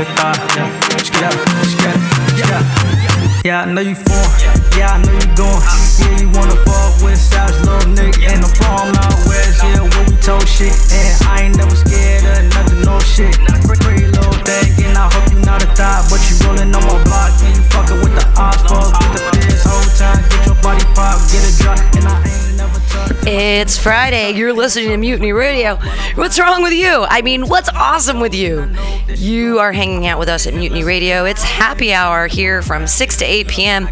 Yeah, yeah. Yeah, I know you foreign. Yeah, I know you going. Yeah, you wanna fuck with Savage little nigga. And I'm from out west, yeah, where we told shit. And I ain't never scared of nothing, no shit. Pretty little thing, and I hope you not a thought. But you rolling on my block, and you fucking with the odds. Fuck with the fizz whole time. Get your body pop, get a drop, and I ain't never touched. It's Friday. You're listening to Mutiny Radio. What's wrong with you? I mean, what's awesome with you? You are hanging out with us at Mutiny Radio. It's happy hour here from 6 to 8 p.m.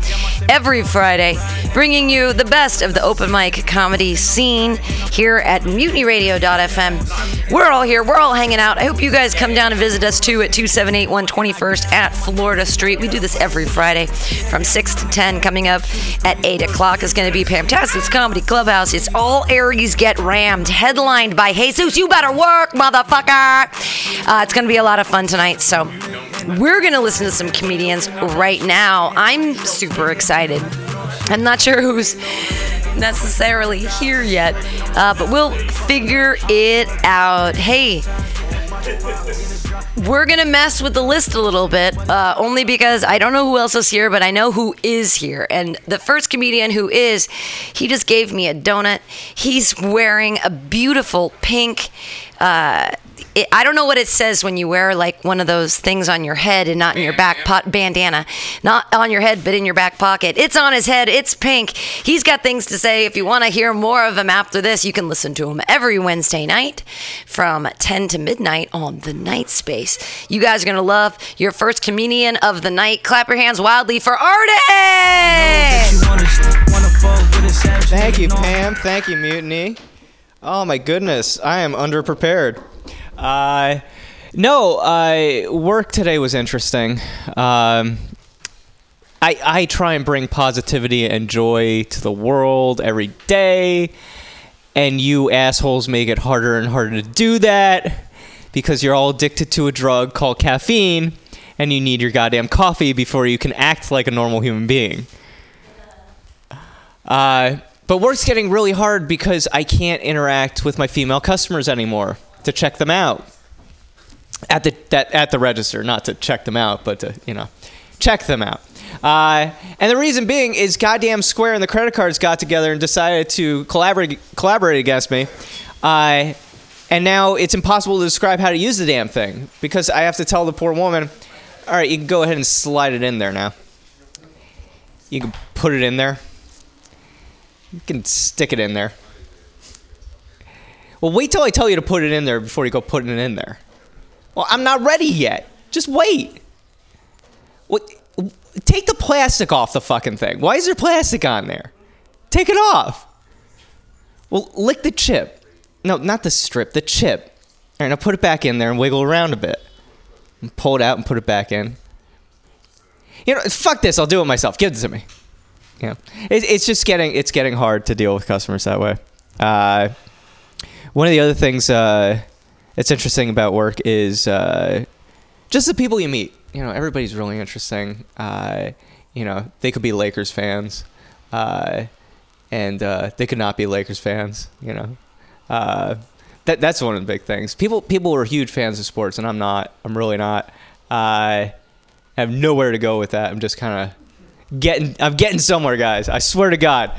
every Friday, bringing you the best of the open mic comedy scene here at mutinyradio.fm. We're all here. We're all hanging out. I hope you guys come down and visit us too at 278 121st at Florida Street. We do this every Friday from 6 to 10. Coming up at 8 o'clock is going to be Fantastic's Comedy Clubhouse. It's all Aries Get Rammed, headlined by Jesus. You better work, motherfucker. Uh, it's going to be a lot of fun tonight. So we're going to listen to some comedians right now. I'm super excited. I'm not sure who's necessarily here yet, uh, but we'll figure it out. Hey, we're gonna mess with the list a little bit, uh, only because I don't know who else is here, but I know who is here. And the first comedian who is, he just gave me a donut. He's wearing a beautiful pink. Uh, it, I don't know what it says when you wear like one of those things on your head and not in your back pot bandana, not on your head but in your back pocket. It's on his head. It's pink. He's got things to say. If you want to hear more of him after this, you can listen to him every Wednesday night from 10 to midnight on the Night Space. You guys are gonna love your first comedian of the night. Clap your hands wildly for Artie. Thank you, Pam. Thank you, Mutiny. Oh my goodness, I am underprepared. Uh, no, uh, work today was interesting. Um, I, I try and bring positivity and joy to the world every day, and you assholes make it harder and harder to do that because you're all addicted to a drug called caffeine, and you need your goddamn coffee before you can act like a normal human being. Uh, but work's getting really hard because I can't interact with my female customers anymore to check them out at the that, at the register, not to check them out, but to you know check them out. Uh, and the reason being is goddamn Square and the credit cards got together and decided to collaborate collaborate against me. Uh, and now it's impossible to describe how to use the damn thing because I have to tell the poor woman, all right, you can go ahead and slide it in there now. You can put it in there. You can stick it in there. Well, wait till I tell you to put it in there before you go putting it in there. Well, I'm not ready yet. Just wait. What? Take the plastic off the fucking thing. Why is there plastic on there? Take it off. Well, lick the chip. No, not the strip, the chip. All right, now put it back in there and wiggle around a bit. And pull it out and put it back in. You know, fuck this. I'll do it myself. Give it to me. Yeah, it, it's just getting it's getting hard to deal with customers that way. Uh, one of the other things uh, that's interesting about work is uh, just the people you meet. You know, everybody's really interesting. Uh, you know, they could be Lakers fans, uh, and uh, they could not be Lakers fans. You know, uh, that that's one of the big things. People people are huge fans of sports, and I'm not. I'm really not. I have nowhere to go with that. I'm just kind of getting I'm getting somewhere, guys. I swear to God.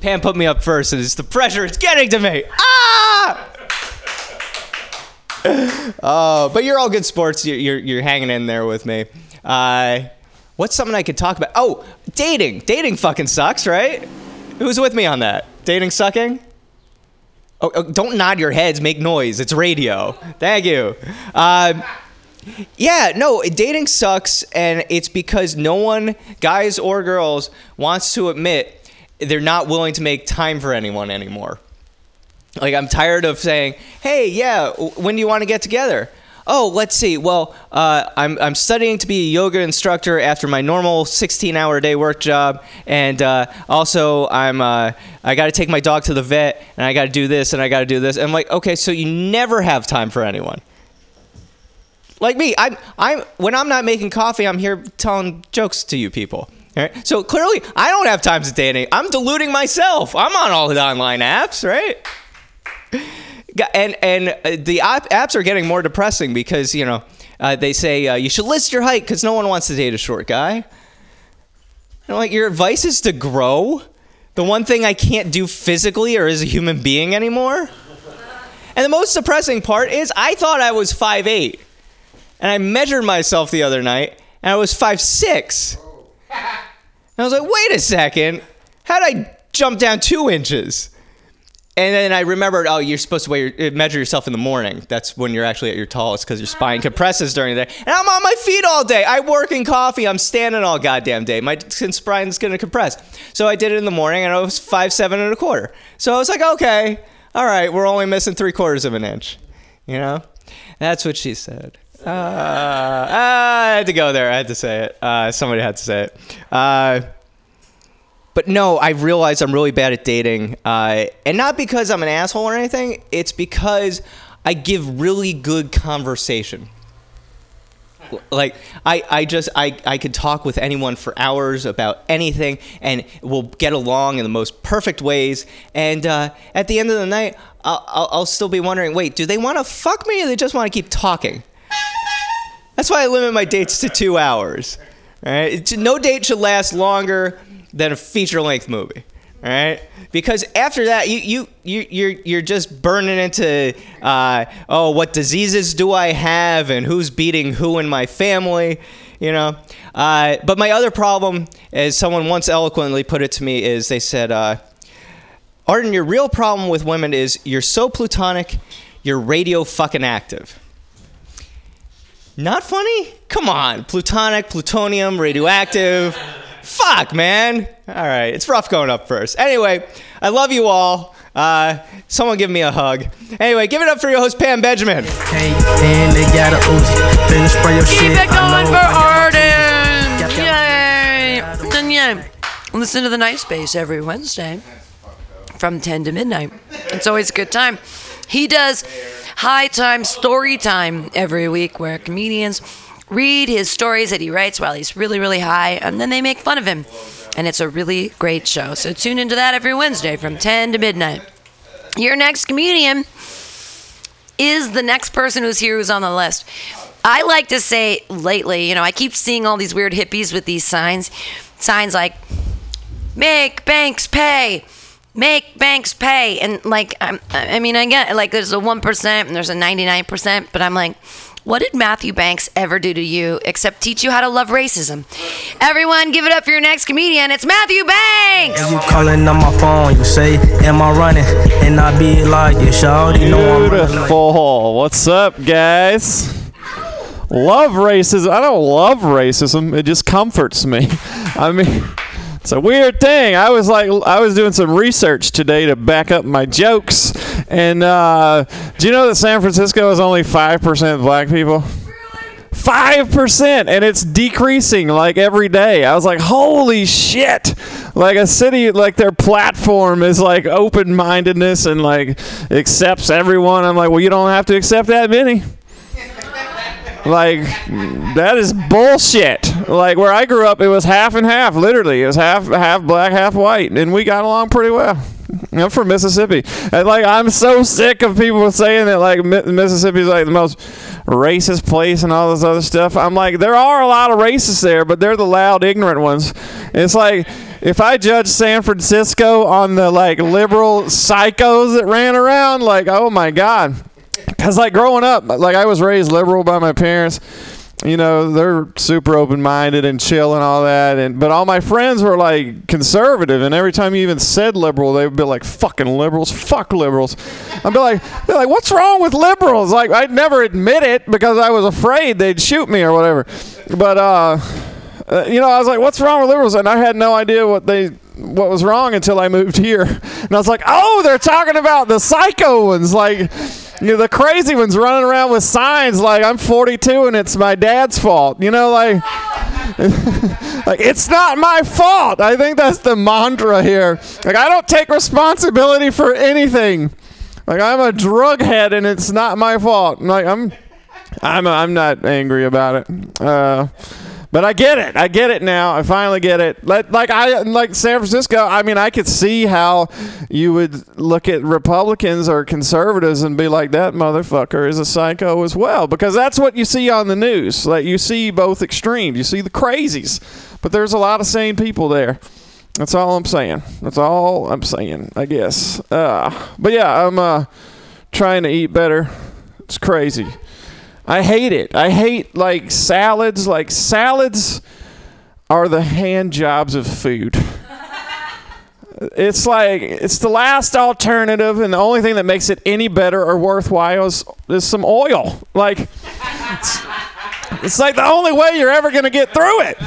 Pam put me up first, and it's the pressure. It's getting to me. Ah! Uh, but you're all good sports. You're, you're, you're hanging in there with me. Uh, what's something I could talk about? Oh, dating. Dating fucking sucks, right? Who's with me on that? Dating sucking? Oh, oh, don't nod your heads. Make noise. It's radio. Thank you. Uh, yeah, no, dating sucks, and it's because no one, guys or girls, wants to admit they're not willing to make time for anyone anymore. Like, I'm tired of saying, hey, yeah, when do you want to get together? Oh, let's see. Well, uh, I'm, I'm studying to be a yoga instructor after my normal 16 hour a day work job. And uh, also, I'm, uh, I got to take my dog to the vet, and I got to do this, and I got to do this. And I'm like, okay, so you never have time for anyone like me i'm i'm when i'm not making coffee i'm here telling jokes to you people right? so clearly i don't have time to date dating i'm deluding myself i'm on all the online apps right And and uh, the app, apps are getting more depressing because you know uh, they say uh, you should list your height because no one wants to date a short guy. And like, your advice is to grow. The one thing I can't do physically or as a human being anymore. And the most depressing part is I thought I was 5'8", and I measured myself the other night, and I was 5'6". And I was like, wait a second, how'd I jump down two inches? And then I remembered, oh, you're supposed to your, measure yourself in the morning. That's when you're actually at your tallest because your spine compresses during the day. And I'm on my feet all day. I work in coffee. I'm standing all goddamn day. My spine's going to compress. So I did it in the morning and I was five, seven and a quarter. So I was like, okay, all right, we're only missing three quarters of an inch. You know? That's what she said. Uh, I had to go there. I had to say it. Uh, somebody had to say it. Uh, but no, I realized I'm really bad at dating, uh, and not because I'm an asshole or anything. It's because I give really good conversation. Like I, I just I, I could talk with anyone for hours about anything, and we'll get along in the most perfect ways. And uh, at the end of the night, I'll, I'll, I'll still be wondering, wait, do they want to fuck me, or they just want to keep talking? That's why I limit my dates to two hours. Right? No date should last longer than a feature-length movie. All right? Because after that, you you you you're you're just burning into uh, oh, what diseases do I have, and who's beating who in my family, you know. Uh, but my other problem, as someone once eloquently put it to me, is they said, uh, Arden, your real problem with women is you're so plutonic, you're radio fucking active. Not funny? Come on. Plutonic, plutonium, radioactive. Fuck, man. All right. It's rough going up first. Anyway, I love you all. Uh, someone give me a hug. Anyway, give it up for your host, Pam Benjamin. Hey, and they got a Uzi. Finna spray your shit. Keep it I going know for I Arden. Yay! And yeah, listen to the Night Space every Wednesday from 10 to midnight. It's always a good time. He does high time story time every week where comedians read his stories that he writes while he's really, really high, and then they make fun of him. And it's a really great show. So tune into that every Wednesday from 10 to midnight. Your next comedian is the next person who's here who's on the list. I like to say lately, you know, I keep seeing all these weird hippies with these signs. Signs like, make banks pay. Make banks pay. And like, I'm, I mean, I get like there's a 1% and there's a 99%, but I'm like, what did Matthew Banks ever do to you except teach you how to love racism? Everyone, give it up for your next comedian. It's Matthew Banks! You calling on my phone, you say, Am I running? And I be like, Yeah, shawty, know I'm running. like- Beautiful. What's up, guys? Love racism. I don't love racism. It just comforts me. I mean, it's a weird thing. I was like, I was doing some research today to back up my jokes, and uh, do you know that San Francisco is only five percent black people? Five percent, and it's decreasing like every day. I was like, "Holy shit!" Like a city, like their platform is like open-mindedness and like accepts everyone. I'm like, well, you don't have to accept that many. Like that is bullshit. Like where I grew up, it was half and half. Literally, it was half half black, half white, and we got along pretty well. I'm from Mississippi. And like I'm so sick of people saying that like Mi- Mississippi is like the most racist place and all this other stuff. I'm like there are a lot of racists there, but they're the loud, ignorant ones. It's like if I judge San Francisco on the like liberal psychos that ran around, like oh my god. Cause like growing up, like I was raised liberal by my parents. You know, they're super open-minded and chill and all that. And but all my friends were like conservative, and every time you even said liberal, they would be like, "Fucking liberals, fuck liberals." I'd be like, "They're like, what's wrong with liberals?" Like I'd never admit it because I was afraid they'd shoot me or whatever. But uh, uh, you know, I was like, "What's wrong with liberals?" And I had no idea what they what was wrong until I moved here, and I was like, "Oh, they're talking about the psycho ones, like." You know, the crazy ones running around with signs like I'm 42 and it's my dad's fault. You know, like, like it's not my fault. I think that's the mantra here. Like I don't take responsibility for anything. Like I'm a drug head and it's not my fault. Like I'm, I'm, I'm not angry about it. Uh, But I get it. I get it now. I finally get it. Like, like I like San Francisco. I mean, I could see how you would look at Republicans or conservatives and be like, "That motherfucker is a psycho as well," because that's what you see on the news. Like you see both extremes. You see the crazies, but there's a lot of sane people there. That's all I'm saying. That's all I'm saying. I guess. Uh, but yeah, I'm uh, trying to eat better. It's crazy. I hate it. I hate like salads. Like salads are the hand jobs of food. It's like it's the last alternative, and the only thing that makes it any better or worthwhile is, is some oil. Like it's, it's like the only way you're ever gonna get through it.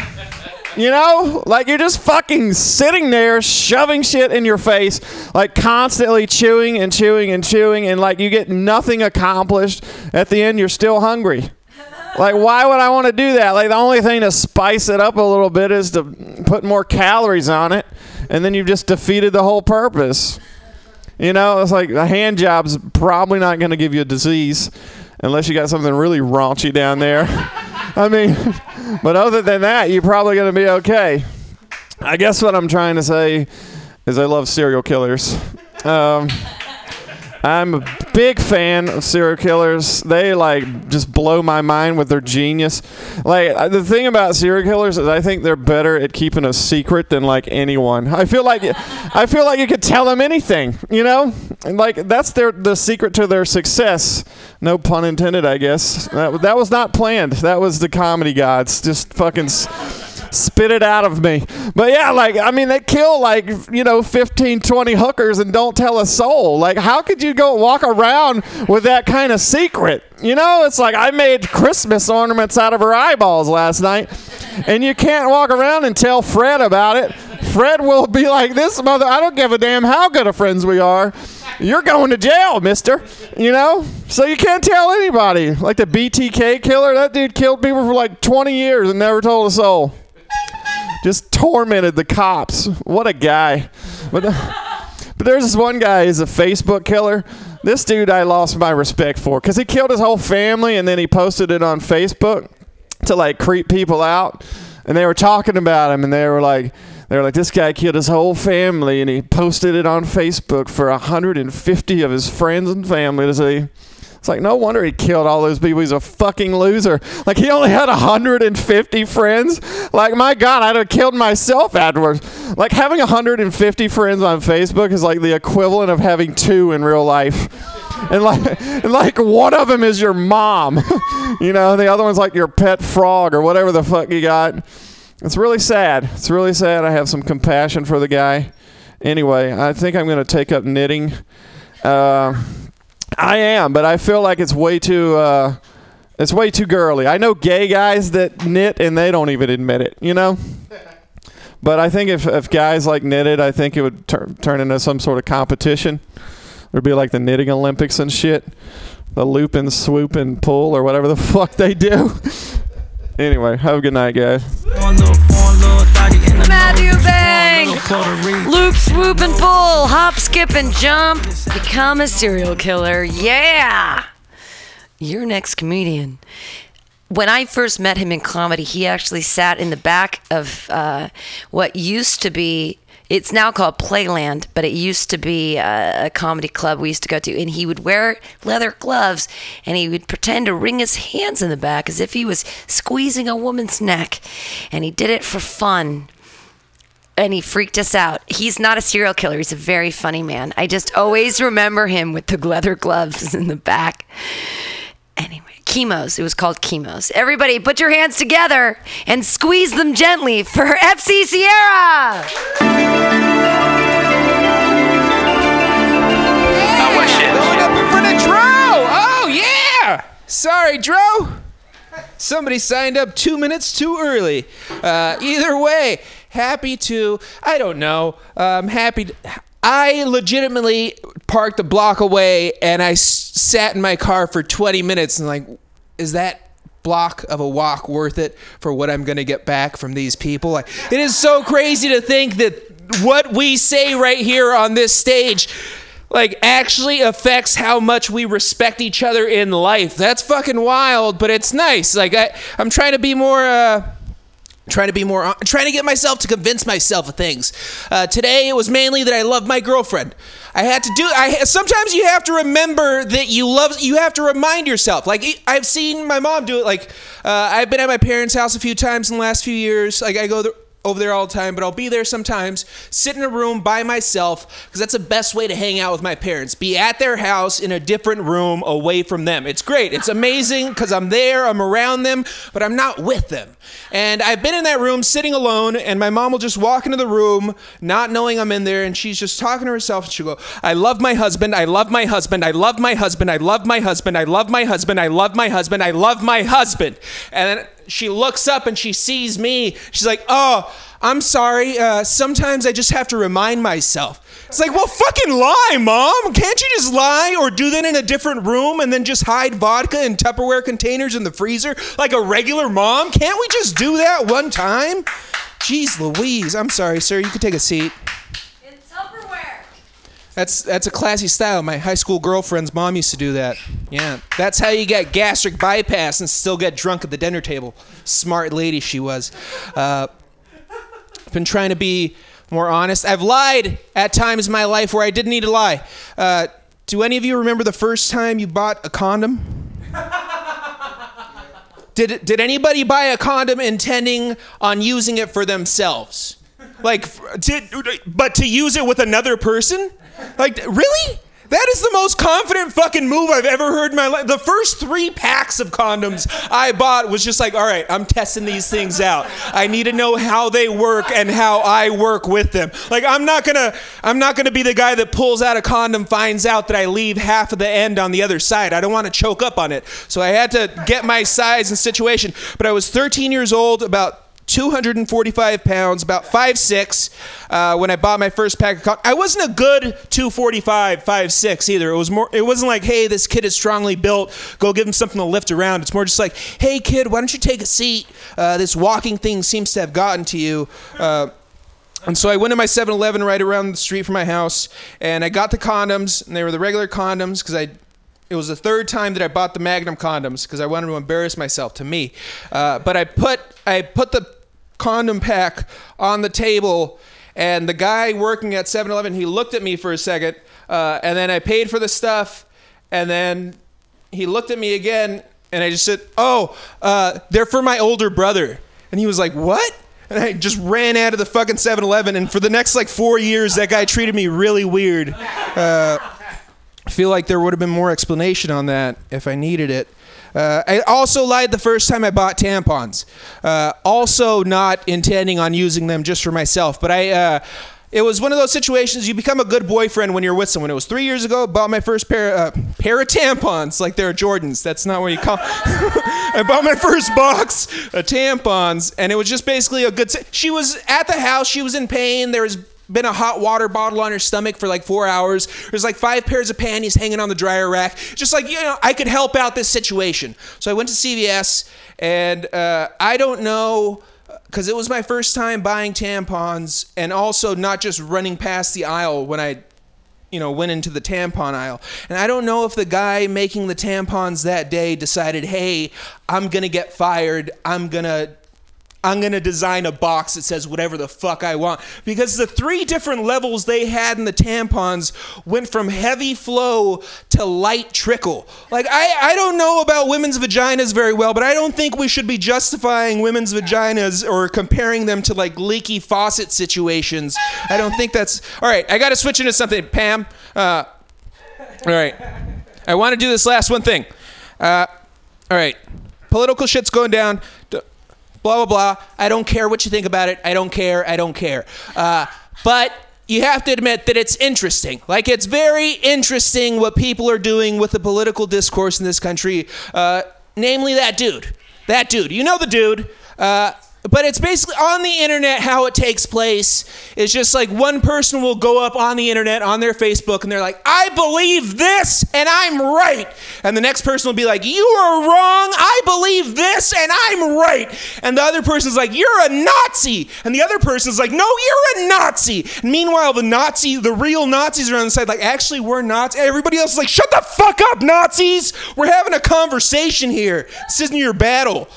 You know, like you're just fucking sitting there shoving shit in your face, like constantly chewing and chewing and chewing, and like you get nothing accomplished. At the end, you're still hungry. Like, why would I want to do that? Like, the only thing to spice it up a little bit is to put more calories on it, and then you've just defeated the whole purpose. You know, it's like a hand job's probably not going to give you a disease unless you got something really raunchy down there. I mean, but other than that, you're probably going to be okay. I guess what I'm trying to say is I love serial killers. Um, I'm a big fan of serial killers. They like just blow my mind with their genius. Like uh, the thing about serial killers is I think they're better at keeping a secret than like anyone. I feel like I feel like you could tell them anything, you know? And like that's their the secret to their success. No pun intended, I guess. That that was not planned. That was the comedy gods just fucking spit it out of me. But yeah, like I mean they kill like, you know, 15 20 hookers and don't tell a soul. Like how could you go walk around with that kind of secret? You know, it's like I made Christmas ornaments out of her eyeballs last night and you can't walk around and tell Fred about it. Fred will be like, "This mother, I don't give a damn how good of friends we are. You're going to jail, mister." You know? So you can't tell anybody. Like the BTK killer, that dude killed people for like 20 years and never told a soul just tormented the cops. What a guy. But, uh, but there's this one guy, he's a Facebook killer. This dude I lost my respect for because he killed his whole family and then he posted it on Facebook to like creep people out. And they were talking about him and they were like, they were like, this guy killed his whole family and he posted it on Facebook for 150 of his friends and family to see. It's like no wonder he killed all those people. He's a fucking loser. Like he only had 150 friends. Like my God, I'd have killed myself afterwards. Like having 150 friends on Facebook is like the equivalent of having two in real life. And like, and like one of them is your mom. you know, the other one's like your pet frog or whatever the fuck you got. It's really sad. It's really sad. I have some compassion for the guy. Anyway, I think I'm going to take up knitting. Uh, I am, but I feel like it's way too uh, it's way too girly. I know gay guys that knit and they don't even admit it, you know? But I think if, if guys like knitted, I think it would tur- turn into some sort of competition. There'd be like the knitting Olympics and shit. The loop and swoop and pull or whatever the fuck they do. Anyway, have a good night, guys. Matthew Bang! Loop, swoop, and pull. Hop, skip, and jump. Become a serial killer. Yeah! Your next comedian. When I first met him in comedy, he actually sat in the back of uh, what used to be. It's now called Playland, but it used to be a, a comedy club we used to go to. And he would wear leather gloves and he would pretend to wring his hands in the back as if he was squeezing a woman's neck. And he did it for fun and he freaked us out. He's not a serial killer. He's a very funny man. I just always remember him with the leather gloves in the back. Anyway, Kimo's. It was called Kimo's. Everybody, put your hands together and squeeze them gently for FC Sierra. Going up in front of Dro! Oh, yeah! Sorry, Dro! Somebody signed up two minutes too early. Uh, either way, happy to, I don't know, um, happy to, I legitimately parked a block away and I s- sat in my car for 20 minutes and, like, is that block of a walk worth it for what I'm going to get back from these people? Like, it is so crazy to think that what we say right here on this stage like actually affects how much we respect each other in life. That's fucking wild, but it's nice. Like I I'm trying to be more uh trying to be more trying to get myself to convince myself of things. Uh, today it was mainly that i love my girlfriend. I had to do i sometimes you have to remember that you love you have to remind yourself. Like i've seen my mom do it like uh, i've been at my parents house a few times in the last few years. Like i go over there all the time, but I'll be there sometimes, sit in a room by myself, because that's the best way to hang out with my parents. Be at their house in a different room away from them. It's great. It's amazing because I'm there, I'm around them, but I'm not with them. And I've been in that room sitting alone, and my mom will just walk into the room, not knowing I'm in there, and she's just talking to herself, and she'll go, I love my husband, I love my husband, I love my husband, I love my husband, I love my husband, I love my husband, I love my husband. And then she looks up and she sees me. She's like, oh, I'm sorry. Uh, sometimes I just have to remind myself. It's like, well, fucking lie, mom. Can't you just lie or do that in a different room and then just hide vodka in Tupperware containers in the freezer like a regular mom? Can't we just do that one time? Jeez Louise. I'm sorry, sir. You could take a seat. In Tupperware. That's that's a classy style. My high school girlfriend's mom used to do that. Yeah, that's how you get gastric bypass and still get drunk at the dinner table. Smart lady she was. Uh, been trying to be more honest. I've lied at times in my life where I didn't need to lie. Uh, do any of you remember the first time you bought a condom? did did anybody buy a condom intending on using it for themselves? Like, did, but to use it with another person? Like, really? That is the most confident fucking move I've ever heard in my life. The first three packs of condoms I bought was just like, all right, I'm testing these things out. I need to know how they work and how I work with them. Like, I'm not gonna, I'm not gonna be the guy that pulls out a condom, finds out that I leave half of the end on the other side. I don't want to choke up on it. So I had to get my size and situation. But I was 13 years old, about 245 pounds, about 5'6", uh, when I bought my first pack of cock. I wasn't a good 245, 5'6", either. It was more. It wasn't like, hey, this kid is strongly built. Go give him something to lift around. It's more just like, hey, kid, why don't you take a seat? Uh, this walking thing seems to have gotten to you. Uh, and so I went to my 7 Eleven right around the street from my house, and I got the condoms, and they were the regular condoms because I it was the third time that I bought the Magnum condoms because I wanted to embarrass myself to me. Uh, but I put I put the condom pack on the table, and the guy working at 7-Eleven he looked at me for a second, uh, and then I paid for the stuff, and then he looked at me again, and I just said, "Oh, uh, they're for my older brother," and he was like, "What?" And I just ran out of the fucking 7-Eleven, and for the next like four years, that guy treated me really weird. Uh, I feel like there would have been more explanation on that if I needed it. Uh, I also lied the first time I bought tampons. Uh, also, not intending on using them just for myself, but I. Uh, it was one of those situations you become a good boyfriend when you're with someone. It was three years ago. Bought my first pair uh, pair of tampons, like they're Jordans. That's not what you call. I bought my first box of tampons, and it was just basically a good. She was at the house. She was in pain. There was been a hot water bottle on her stomach for like four hours. There's like five pairs of panties hanging on the dryer rack. Just like, you know, I could help out this situation. So I went to CVS and uh, I don't know because it was my first time buying tampons and also not just running past the aisle when I you know went into the tampon aisle and i don't know if the guy making the tampons that day decided hey i'm gonna get fired i'm gonna I'm going to design a box that says whatever the fuck I want. Because the three different levels they had in the tampons went from heavy flow to light trickle. Like, I, I don't know about women's vaginas very well, but I don't think we should be justifying women's vaginas or comparing them to like leaky faucet situations. I don't think that's. All right, I got to switch into something. Pam, uh, all right. I want to do this last one thing. Uh, all right. Political shit's going down blah, blah, blah. I don't care what you think about it. I don't care. I don't care. Uh, but you have to admit that it's interesting. Like, it's very interesting what people are doing with the political discourse in this country. Uh, namely, that dude. That dude. You know the dude. Uh, but it's basically on the internet how it takes place. It's just like one person will go up on the internet on their Facebook and they're like, I believe this and I'm right. And the next person will be like, You are wrong. I believe this and I'm right. And the other person's like, You're a Nazi. And the other person's like, No, you're a Nazi. And meanwhile, the Nazi, the real Nazis are on the side, like, Actually, we're Nazis. Everybody else is like, Shut the fuck up, Nazis. We're having a conversation here. This isn't your battle.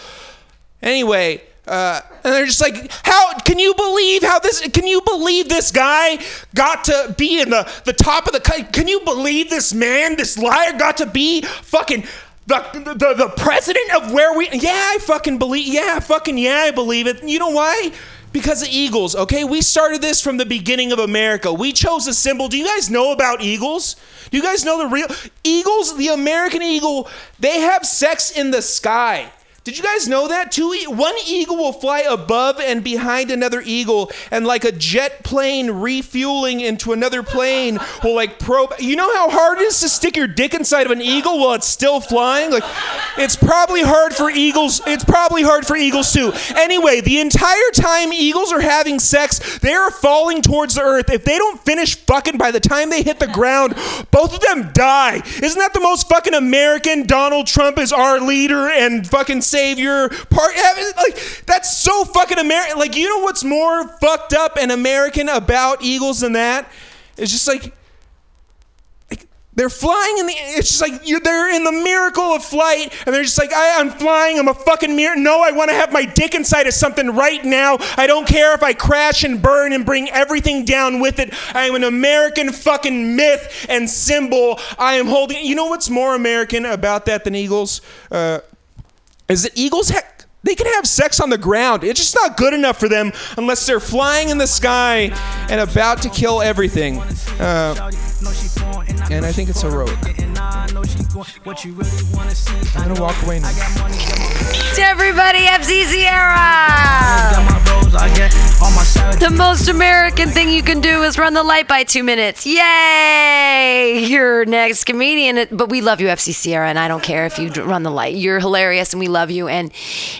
Anyway, Uh, and they're just like, how can you believe how this? Can you believe this guy got to be in the the top of the? Can you believe this man, this liar, got to be fucking the, the, the president of where we yeah i fucking believe yeah fucking yeah i believe it. You know why? Because of eagles okay? We started this from the beginning of america. We chose a symbol. Do you guys know about eagles? Do you guys know the real eagles the american eagle they have sex in the sky did you guys know that? Two, one eagle will fly above and behind another eagle, and like a jet plane refueling into another plane will like probe. You know how hard it is to stick your dick inside of an eagle while it's still flying? Like, it's probably hard for eagles. It's probably hard for eagles too. Anyway, the entire time eagles are having sex, they are falling towards the earth. If they don't finish fucking by the time they hit the ground, both of them die. Isn't that the most fucking American? Donald Trump is our leader and fucking savior. Part like that's so fucking American. Like you know what's more fucked up and American about eagles than that? It's just like they're flying in the. It's just like. They're in the miracle of flight, and they're just like, I, I'm flying. I'm a fucking. No, I want to have my dick inside of something right now. I don't care if I crash and burn and bring everything down with it. I am an American fucking myth and symbol. I am holding. You know what's more American about that than eagles? Uh, is that eagles ha- they can have sex on the ground. It's just not good enough for them unless they're flying in the sky and about to kill everything. Uh, and I think it's heroic. I'm gonna walk away now. To everybody, FC Sierra! The most American thing you can do is run the light by two minutes. Yay! Your next comedian, but we love you, FC Sierra, and I don't care if you run the light. You're hilarious, and we love you, and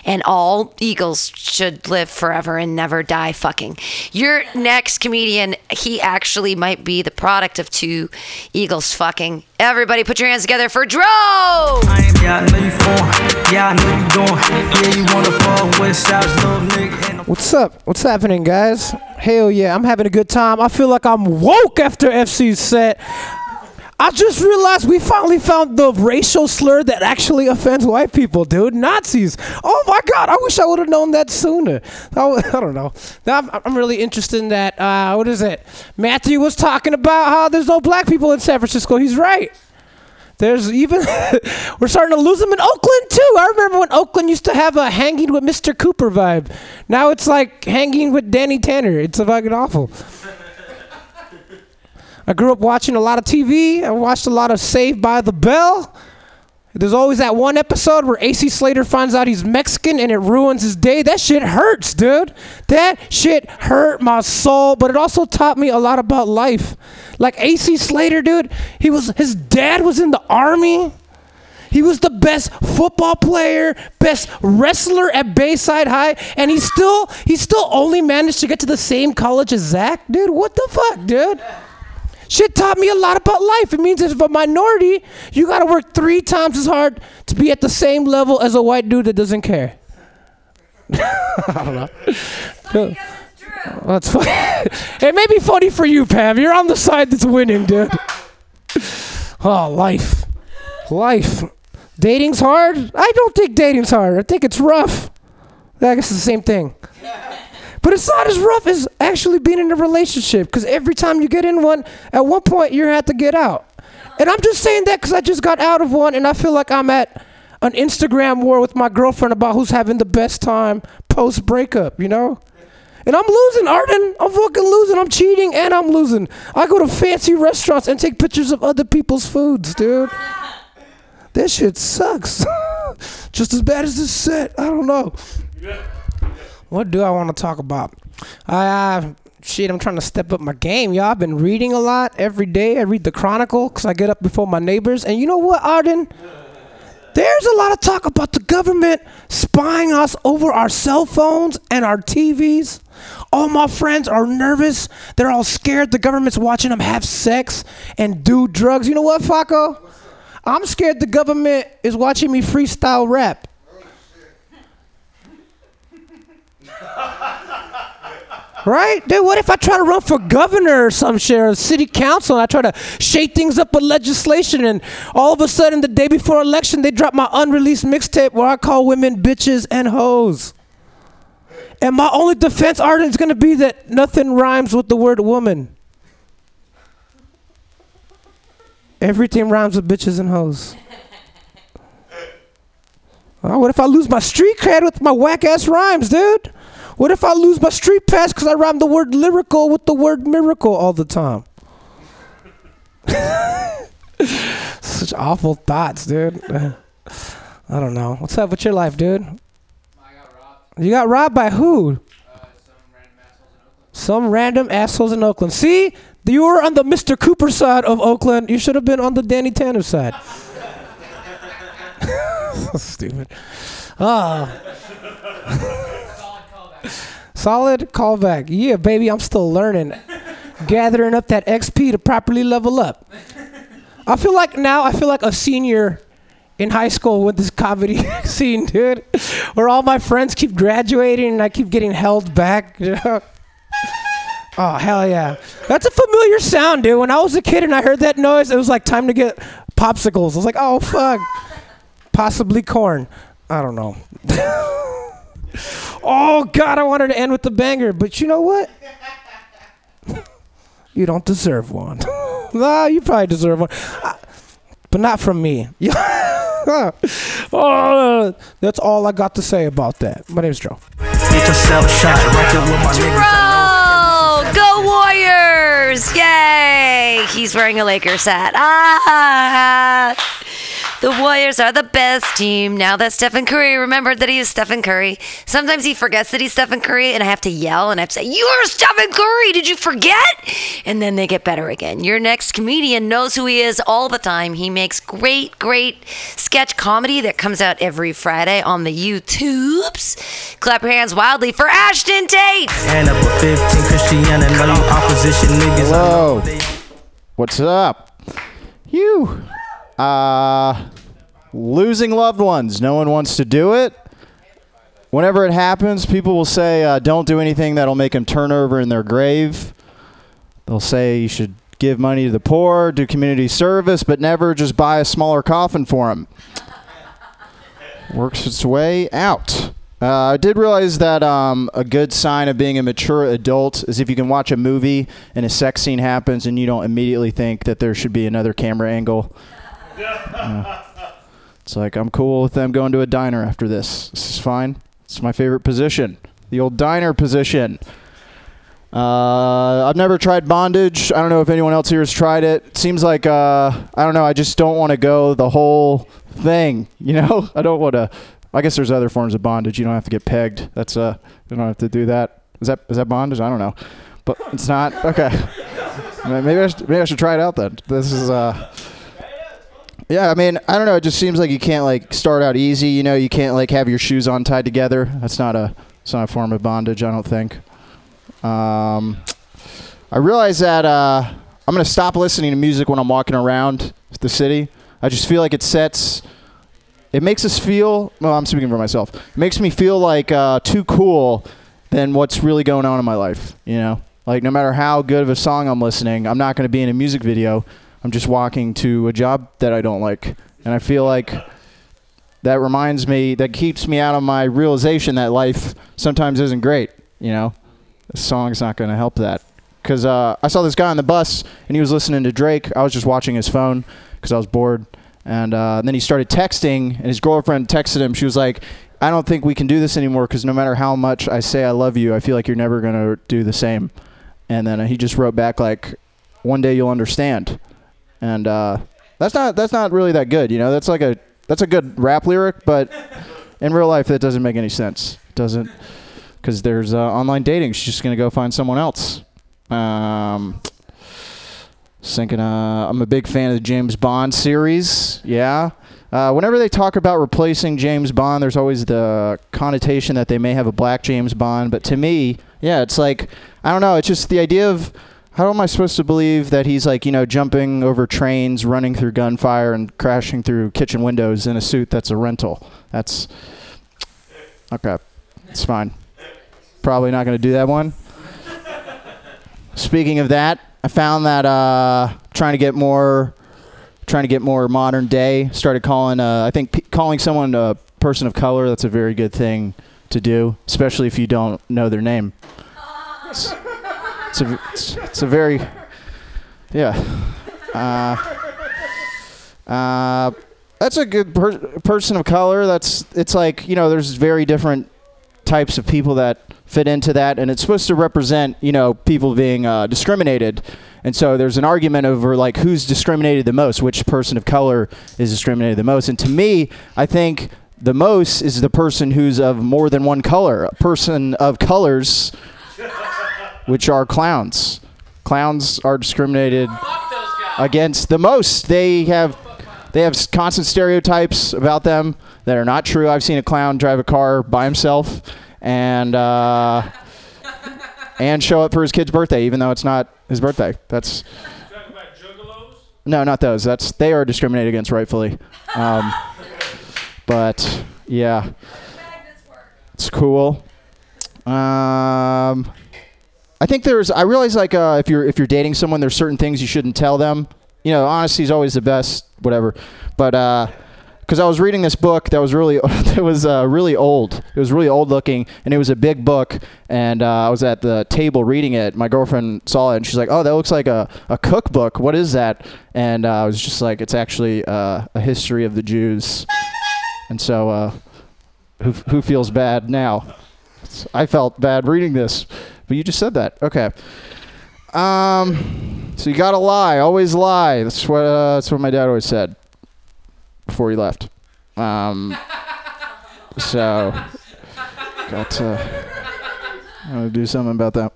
and all eagles should live forever and never die. Fucking. Your next comedian, he actually might be the product of two eagles fucking. Everybody, put your hands together for Dro. Yeah, I know you foreign. Yeah, I know you doing. Yeah, you wanna fall with South little nigga. Ain't no What's up? What's happening, guys? Hell yeah, I'm having a good time. I feel like I'm woke after FC's set. I just realized we finally found the racial slur that actually offends white people, dude. Nazis. Oh my God, I wish I would have known that sooner. I don't know. Now I'm, I'm really interested in that. Uh, what is it? Matthew was talking about how there's no black people in San Francisco. He's right. There's even we're starting to lose them in Oakland too. I remember when Oakland used to have a hanging with Mr. Cooper vibe. Now it's like hanging with Danny Tanner. It's fucking awful. I grew up watching a lot of TV. I watched a lot of Saved by the Bell. There's always that one episode where AC Slater finds out he's Mexican and it ruins his day. That shit hurts, dude. That shit hurt my soul, but it also taught me a lot about life. Like AC Slater, dude, he was his dad was in the army. He was the best football player, best wrestler at Bayside High, and he still he still only managed to get to the same college as Zach, dude. What the fuck, dude? Shit taught me a lot about life. It means if a minority, you gotta work three times as hard to be at the same level as a white dude that doesn't care. I don't know. That's funny. it may be funny for you, Pam. You're on the side that's winning, dude. Oh, life. Life. Dating's hard? I don't think dating's hard. I think it's rough. I guess it's the same thing. But it's not as rough as actually being in a relationship because every time you get in one, at one point you have to get out. And I'm just saying that because I just got out of one and I feel like I'm at an Instagram war with my girlfriend about who's having the best time post breakup, you know? And I'm losing, Arden. I'm fucking losing. I'm cheating and I'm losing. I go to fancy restaurants and take pictures of other people's foods, dude. That shit sucks. Just as bad as this set. I don't know. What do I want to talk about? I uh, shit. I'm trying to step up my game, y'all. I've been reading a lot every day. I read the Chronicle because I get up before my neighbors. And you know what, Arden? There's a lot of talk about the government spying us over our cell phones and our TVs. All my friends are nervous. They're all scared the government's watching them have sex and do drugs. You know what, Faco? I'm scared the government is watching me freestyle rap. Right? Dude, what if I try to run for governor or some shit or city council and I try to shake things up with legislation and all of a sudden the day before election they drop my unreleased mixtape where I call women bitches and hoes. And my only defense art is gonna be that nothing rhymes with the word woman. Everything rhymes with bitches and hoes. Oh, what if I lose my street cred with my whack ass rhymes, dude? What if I lose my street pass because I rhyme the word lyrical with the word miracle all the time? Such awful thoughts, dude. I don't know. What's up with your life, dude? I got robbed. you got robbed by who? Some random assholes in Oakland. See, you were on the Mr. Cooper side of Oakland. You should have been on the Danny Tanner side. so stupid. Ah. Solid callback. Yeah, baby, I'm still learning. Gathering up that XP to properly level up. I feel like now I feel like a senior in high school with this comedy scene, dude, where all my friends keep graduating and I keep getting held back. oh hell yeah, that's a familiar sound, dude. When I was a kid and I heard that noise, it was like time to get popsicles. I was like, oh fuck, possibly corn. I don't know. oh god, I wanted to end with the banger, but you know what? you don't deserve one. nah, you probably deserve one. I- but not from me. oh, that's all I got to say about that. My name's Joe. Get yourself shot. Record with my niggas. Bro, go Warriors! Yay! He's wearing a Lakers hat. Ah! The Warriors are the best team now that Stephen Curry remembered that he is Stephen Curry. Sometimes he forgets that he's Stephen Curry, and I have to yell and I have to say, You're Stephen Curry! Did you forget? And then they get better again. Your next comedian knows who he is all the time. He makes great, great sketch comedy that comes out every Friday on the YouTubes. Clap your hands wildly for Ashton Tate! And up a 15 Christiana. Know you opposition niggas. I Hello. What's up? You. Uh, losing loved ones. No one wants to do it. Whenever it happens, people will say, uh, don't do anything that'll make them turn over in their grave. They'll say you should give money to the poor, do community service, but never just buy a smaller coffin for them. Works its way out. Uh, I did realize that um, a good sign of being a mature adult is if you can watch a movie and a sex scene happens and you don't immediately think that there should be another camera angle. It's like I'm cool with them going to a diner after this. This is fine. It's my favorite position, the old diner position. Uh, I've never tried bondage. I don't know if anyone else here has tried it. Seems like uh, I don't know. I just don't want to go the whole thing. You know, I don't want to. I guess there's other forms of bondage. You don't have to get pegged. That's uh, you don't have to do that. Is that is that bondage? I don't know, but it's not. Okay, maybe I should, maybe I should try it out then. This is uh. Yeah, I mean, I don't know. It just seems like you can't like start out easy. You know, you can't like have your shoes on tied together. That's not a. It's not a form of bondage. I don't think. Um, I realize that uh, I'm gonna stop listening to music when I'm walking around the city. I just feel like it sets. It makes us feel. Well, I'm speaking for myself. It makes me feel like uh, too cool than what's really going on in my life. You know, like no matter how good of a song I'm listening, I'm not to be in a music video. I'm just walking to a job that I don't like, and I feel like that reminds me. That keeps me out of my realization that life sometimes isn't great. You know, the song's not going to help that. Because uh, I saw this guy on the bus and he was listening to Drake. I was just watching his phone because I was bored. And, uh, and then he started texting, and his girlfriend texted him. She was like, I don't think we can do this anymore because no matter how much I say I love you, I feel like you're never going to do the same. And then uh, he just wrote back, like, one day you'll understand. And uh, that's not that's not really that good, you know. That's like a that's a good rap lyric, but in real life that doesn't make any sense. It doesn't because there's uh, online dating. She's just gonna go find someone else. Um, thinking, uh, I'm a big fan of the James Bond series. Yeah. Uh, whenever they talk about replacing James Bond, there's always the connotation that they may have a black James Bond. But to me, yeah, it's like I don't know. It's just the idea of how am I supposed to believe that he's like you know jumping over trains, running through gunfire, and crashing through kitchen windows in a suit that's a rental? That's okay. It's fine. Probably not going to do that one. Speaking of that, I found that uh, trying to get more, trying to get more modern day. Started calling. Uh, I think p- calling someone a person of color. That's a very good thing to do, especially if you don't know their name. It's, a, it's, it's a very, yeah. Uh, uh, that's a good per- person of color. That's it's like you know, there's very different types of people that fit into that, and it's supposed to represent you know people being uh, discriminated. And so there's an argument over like who's discriminated the most, which person of color is discriminated the most. And to me, I think the most is the person who's of more than one color. A person of colors, which are clowns. Clowns are discriminated against the most. They have they have constant stereotypes about them that are not true. I've seen a clown drive a car by himself and uh, and show up for his kid's birthday, even though it's not his birthday. That's no, not those. That's they are discriminated against rightfully. Um, but yeah, it's cool. Um, I think there's. I realize like uh, if you're if you're dating someone, there's certain things you shouldn't tell them. You know, honesty is always the best. Whatever. But uh, because I was reading this book that was really that was uh, really old. It was really old looking, and it was a big book. And uh, I was at the table reading it. My girlfriend saw it, and she's like, "Oh, that looks like a, a cookbook. What is that?" And uh, I was just like, "It's actually uh, a history of the Jews." And so, uh, who who feels bad now? I felt bad reading this, but you just said that. Okay. Um. So you gotta lie. Always lie. That's what uh, that's what my dad always said before he left. Um. So got to, gotta do something about that.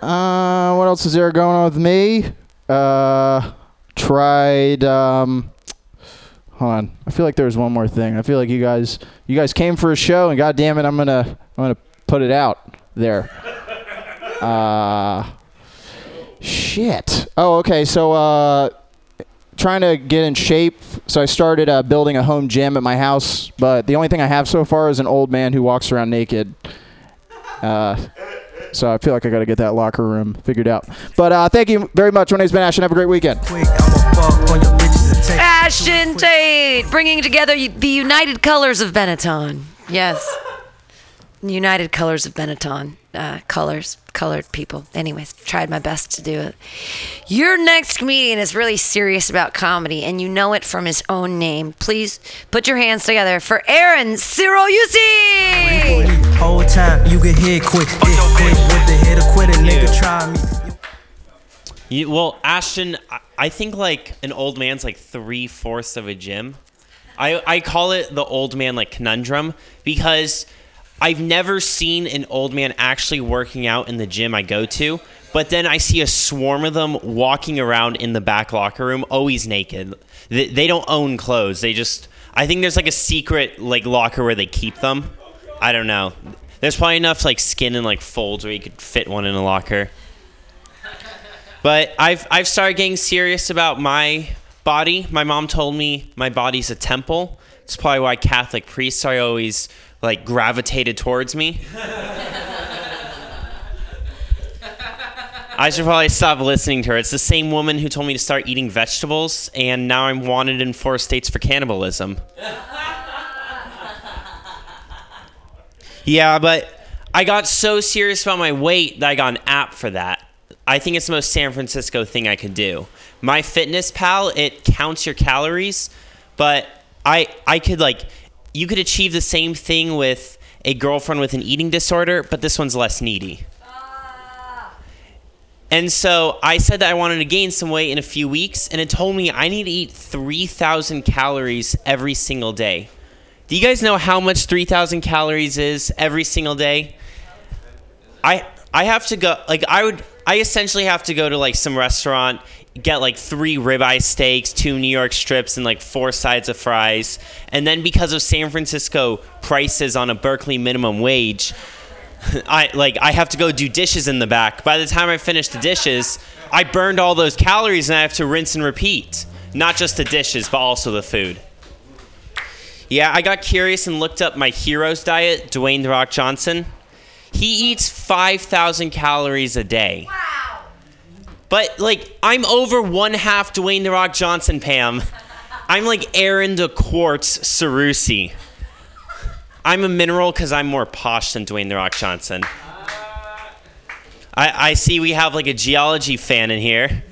Uh, what else is there going on with me? Uh, tried. Um, hold on. I feel like there was one more thing. I feel like you guys, you guys came for a show, and God damn it, I'm gonna, I'm gonna put it out there. Uh, shit. Oh, okay. So, uh, trying to get in shape. So I started uh, building a home gym at my house, but the only thing I have so far is an old man who walks around naked. Uh, so I feel like I got to get that locker room figured out. But uh, thank you very much. My name's Ben Ashton. Have a great weekend. Ashton Tate, bringing together the united colors of Benetton. Yes. United colors of Benetton. Uh, colors, colored people. Anyways, tried my best to do it. Your next comedian is really serious about comedy, and you know it from his own name. Please put your hands together for Aaron Siroyusi. Whole time you get hit quick, hit quick with the hit or quit it, nigga. Try me. You, well, Ashton, I, I think like an old man's like three fourths of a gym. I, I call it the old man like conundrum because I've never seen an old man actually working out in the gym I go to, but then I see a swarm of them walking around in the back locker room, always naked. They, they don't own clothes. They just, I think there's like a secret like locker where they keep them. I don't know. There's probably enough like skin and like folds where you could fit one in a locker. But I've I've started getting serious about my body. My mom told me my body's a temple. It's probably why Catholic priests are always like gravitated towards me. I should probably stop listening to her. It's the same woman who told me to start eating vegetables, and now I'm wanted in four states for cannibalism. Yeah, but I got so serious about my weight that I got an app for that. I think it's the most San Francisco thing I could do. My Fitness Pal, it counts your calories, but I I could like you could achieve the same thing with a girlfriend with an eating disorder, but this one's less needy. And so I said that I wanted to gain some weight in a few weeks, and it told me I need to eat 3,000 calories every single day. Do you guys know how much 3,000 calories is every single day? I I have to go like I would I essentially have to go to like some restaurant, get like three ribeye steaks, two New York strips, and like four sides of fries. And then because of San Francisco prices on a Berkeley minimum wage, I like I have to go do dishes in the back. By the time I finish the dishes, I burned all those calories and I have to rinse and repeat. Not just the dishes, but also the food. Yeah, I got curious and looked up my hero's diet, Dwayne The Rock Johnson. He eats 5,000 calories a day. Wow. But, like, I'm over one half Dwayne The Rock Johnson, Pam. I'm like Aaron the Quartz Sarusi. I'm a mineral because I'm more posh than Dwayne the Rock Johnson. I, I see we have like a geology fan in here.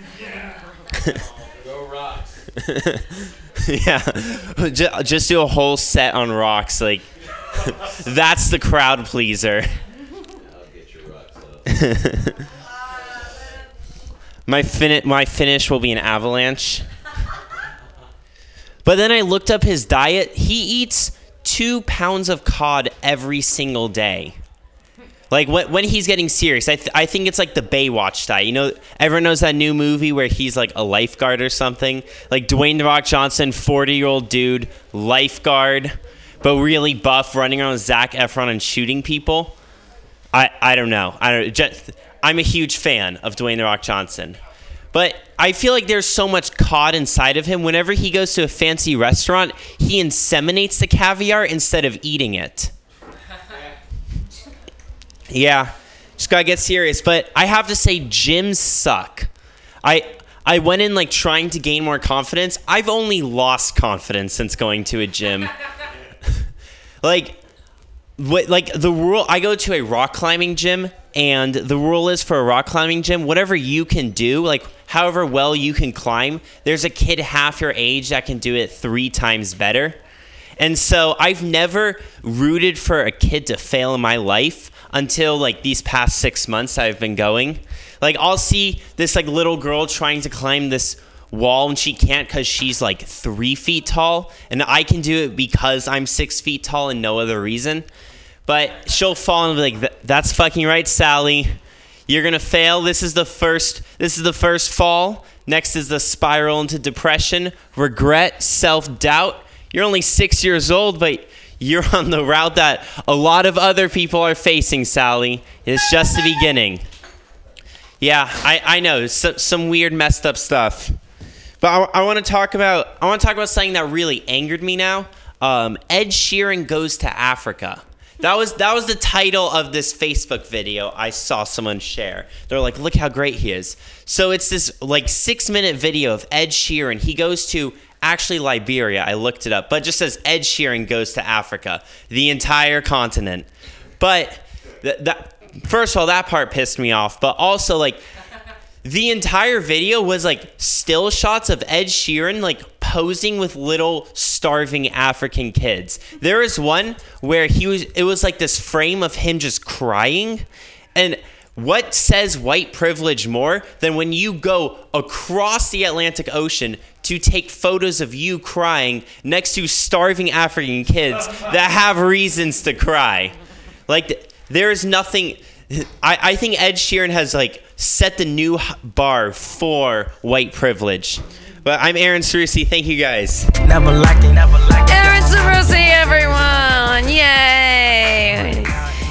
yeah, just, just do a whole set on rocks. Like that's the crowd pleaser. My fin- my finish will be an avalanche. But then I looked up his diet. He eats two pounds of cod every single day. Like when, he's getting serious, I, th- I think it's like the Baywatch diet. You know, everyone knows that new movie where he's like a lifeguard or something. Like Dwayne the Rock Johnson, forty year old dude, lifeguard, but really buff, running around with Zac Efron and shooting people. I, I don't know. I don't. Just, I'm a huge fan of Dwayne the Rock Johnson, but I feel like there's so much cod inside of him. Whenever he goes to a fancy restaurant, he inseminates the caviar instead of eating it. Yeah, just gotta get serious. But I have to say, gyms suck. I I went in like trying to gain more confidence. I've only lost confidence since going to a gym. like, what like the rule? I go to a rock climbing gym, and the rule is for a rock climbing gym, whatever you can do, like however well you can climb, there's a kid half your age that can do it three times better. And so I've never rooted for a kid to fail in my life until like these past six months I've been going. Like I'll see this like little girl trying to climb this wall and she can't because she's like three feet tall, and I can do it because I'm six feet tall and no other reason. But she'll fall and be like, "That's fucking right, Sally. You're gonna fail. This is the first. This is the first fall. Next is the spiral into depression, regret, self doubt. You're only six years old, but you're on the route that a lot of other people are facing, Sally. It's just the beginning. Yeah, I, I know some, some weird, messed up stuff. But I, I want to talk about I want to talk about something that really angered me now. Um, Ed Sheeran goes to Africa. That was that was the title of this Facebook video I saw someone share. They're like, "Look how great he is." So it's this like 6-minute video of Ed Sheeran. He goes to actually Liberia. I looked it up, but it just says Ed Sheeran goes to Africa, the entire continent. But th- that first of all, that part pissed me off. But also, like, the entire video was like still shots of Ed Sheeran like posing with little starving African kids. There is one where he was. It was like this frame of him just crying, and. What says white privilege more than when you go across the Atlantic Ocean to take photos of you crying next to starving African kids that have reasons to cry? Like, there is nothing. I, I think Ed Sheeran has like set the new bar for white privilege. But I'm Aaron Cerusi. Thank you guys. Never lacking, never lacking. Aaron Sarusi, everyone! Yay!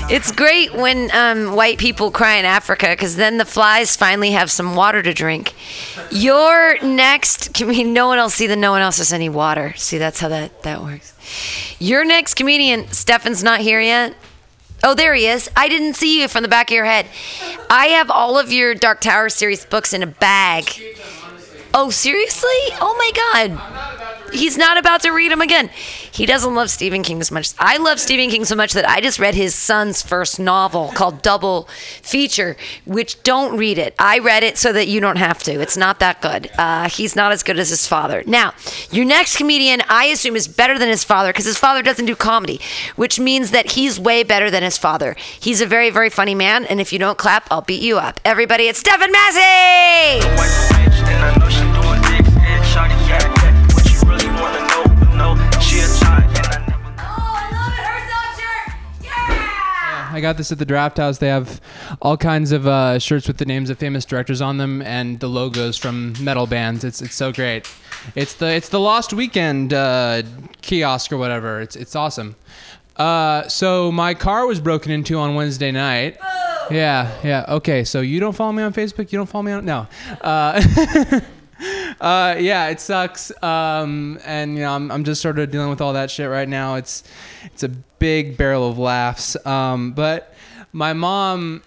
It's great when um, white people cry in Africa because then the flies finally have some water to drink. Your next, I mean, no one else, see that no one else has any water. See, that's how that, that works. Your next comedian, Stefan's not here yet. Oh, there he is. I didn't see you from the back of your head. I have all of your Dark Tower series books in a bag. Oh, seriously? Oh my God. He's not about to read them again. He doesn't love Stephen King as much. I love Stephen King so much that I just read his son's first novel called Double Feature, which don't read it. I read it so that you don't have to. It's not that good. Uh, he's not as good as his father. Now, your next comedian, I assume, is better than his father because his father doesn't do comedy, which means that he's way better than his father. He's a very, very funny man, and if you don't clap, I'll beat you up. Everybody, it's Stephen Massey! I got this at the Draft House. They have all kinds of uh, shirts with the names of famous directors on them and the logos from metal bands. It's it's so great. It's the it's the Lost Weekend uh, kiosk or whatever. It's it's awesome. Uh, so my car was broken into on Wednesday night. Yeah, yeah. Okay, so you don't follow me on Facebook. You don't follow me on no. Uh, yeah, it sucks. Um, and you know, I'm, I'm just sort of dealing with all that shit right now. It's it's a big barrel of laughs. Um, but my mom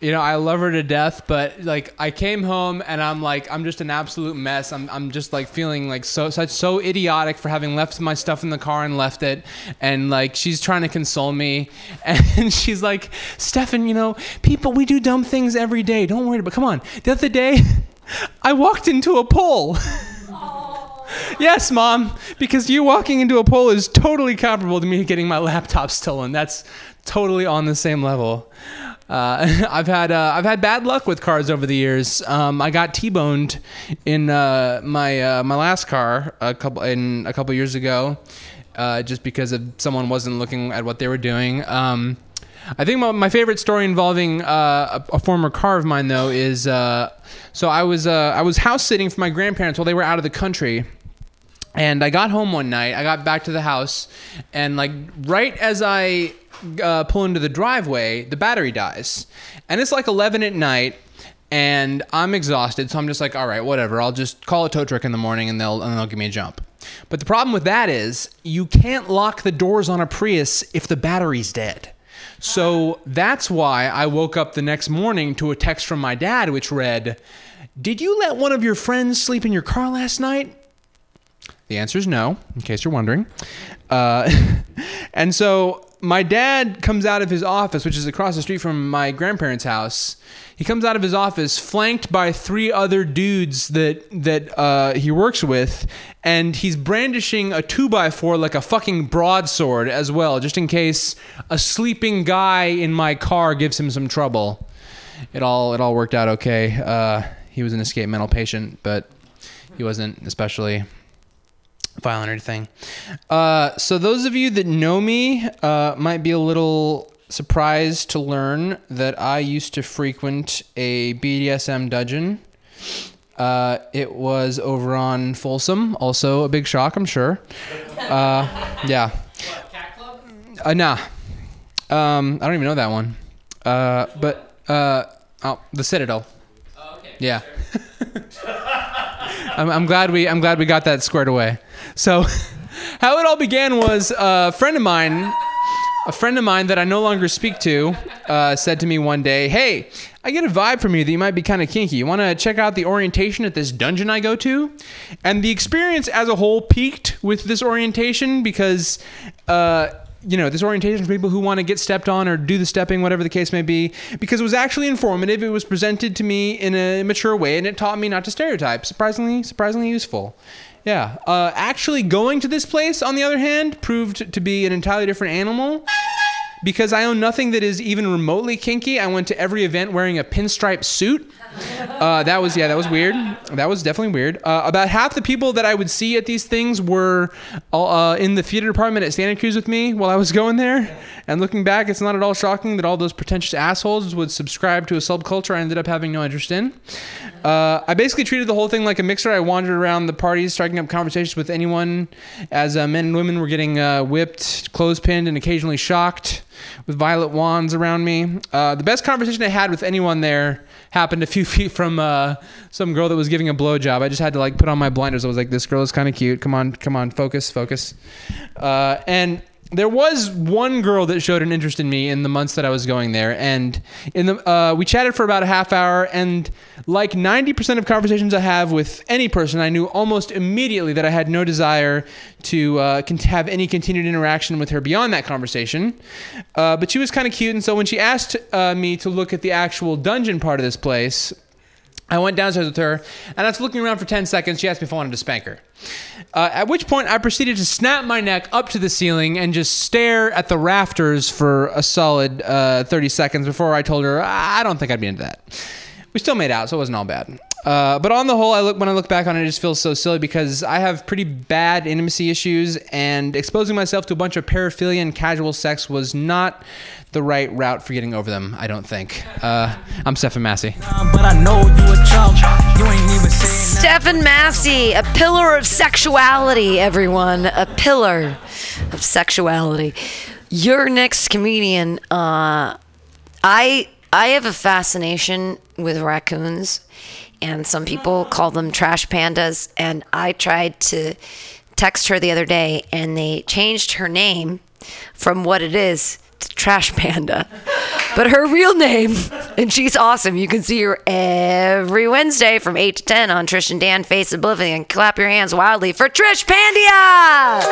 You know, I love her to death, but like I came home and I'm like I'm just an absolute mess. I'm I'm just like feeling like so such so idiotic for having left my stuff in the car and left it. And like she's trying to console me and she's like, "Stefan, you know, people we do dumb things every day. Don't worry about. Come on. The other day I walked into a pole." Yes, mom, because you walking into a pole is totally comparable to me getting my laptop stolen. That's totally on the same level. Uh, I've had uh, I've had bad luck with cars over the years. Um, I got T-boned in uh, my uh, my last car a couple in a couple years ago, uh, just because of someone wasn't looking at what they were doing. Um, I think my, my favorite story involving uh, a, a former car of mine though is uh, so I was uh, I was house sitting for my grandparents while they were out of the country. And I got home one night. I got back to the house, and like right as I uh, pull into the driveway, the battery dies, and it's like 11 at night, and I'm exhausted. So I'm just like, all right, whatever. I'll just call a tow truck in the morning, and they'll and they'll give me a jump. But the problem with that is you can't lock the doors on a Prius if the battery's dead. So that's why I woke up the next morning to a text from my dad, which read, "Did you let one of your friends sleep in your car last night?" The answer is no, in case you're wondering. Uh, and so my dad comes out of his office, which is across the street from my grandparents' house. He comes out of his office flanked by three other dudes that that uh, he works with, and he's brandishing a two by four like a fucking broadsword as well, just in case a sleeping guy in my car gives him some trouble. It all it all worked out okay. Uh, he was an escape mental patient, but he wasn't especially violent or anything. Uh, so those of you that know me uh, might be a little surprised to learn that I used to frequent a BDSM dungeon. Uh, it was over on Folsom. Also a big shock, I'm sure. Uh, yeah. What, cat Club? Uh, nah. Um, I don't even know that one. Uh, but uh, oh, the Citadel. Yeah. I'm, I'm glad we I'm glad we got that squared away. So, how it all began was a friend of mine, a friend of mine that I no longer speak to, uh, said to me one day, "Hey, I get a vibe from you that you might be kind of kinky. You want to check out the orientation at this dungeon I go to?" And the experience as a whole peaked with this orientation because. Uh, you know, this orientation for people who want to get stepped on or do the stepping, whatever the case may be, because it was actually informative. It was presented to me in a mature way, and it taught me not to stereotype. Surprisingly, surprisingly useful. Yeah. Uh, actually, going to this place, on the other hand, proved to be an entirely different animal. Because I own nothing that is even remotely kinky, I went to every event wearing a pinstripe suit. Uh, that was yeah, that was weird. That was definitely weird. Uh, about half the people that I would see at these things were uh, in the theater department at Santa Cruz with me while I was going there. And looking back, it's not at all shocking that all those pretentious assholes would subscribe to a subculture I ended up having no interest in. Uh, I basically treated the whole thing like a mixer. I wandered around the parties, striking up conversations with anyone as uh, men and women were getting uh, whipped, clothespinned, and occasionally shocked with violet wands around me. Uh, the best conversation I had with anyone there happened a few feet from uh, some girl that was giving a blowjob. I just had to like put on my blinders. I was like, "This girl is kind of cute. Come on, come on, focus, focus." Uh, and there was one girl that showed an interest in me in the months that I was going there, and in the uh, we chatted for about a half hour, and like ninety percent of conversations I have with any person, I knew almost immediately that I had no desire to uh, have any continued interaction with her beyond that conversation. Uh, but she was kind of cute, and so when she asked uh, me to look at the actual dungeon part of this place, I went downstairs with her, and after looking around for 10 seconds, she asked me if I wanted to spank her. Uh, at which point, I proceeded to snap my neck up to the ceiling and just stare at the rafters for a solid uh, 30 seconds before I told her, I don't think I'd be into that. We still made out, so it wasn't all bad. Uh, but on the whole, I look when I look back on it, it just feels so silly because I have pretty bad intimacy issues, and exposing myself to a bunch of paraphilia and casual sex was not the right route for getting over them. I don't think. Uh, I'm Stephen Massey. But I a chump. You ain't even saying Stephen Massey, a pillar of sexuality, everyone. A pillar of sexuality. Your next comedian, uh, I I have a fascination with raccoons, and some people call them trash pandas. And I tried to text her the other day, and they changed her name from what it is to Trash Panda. But her real name And she's awesome. You can see her every Wednesday from 8 to 10 on Trish and Dan Face Oblivion. Clap your hands wildly for Trish Pandia!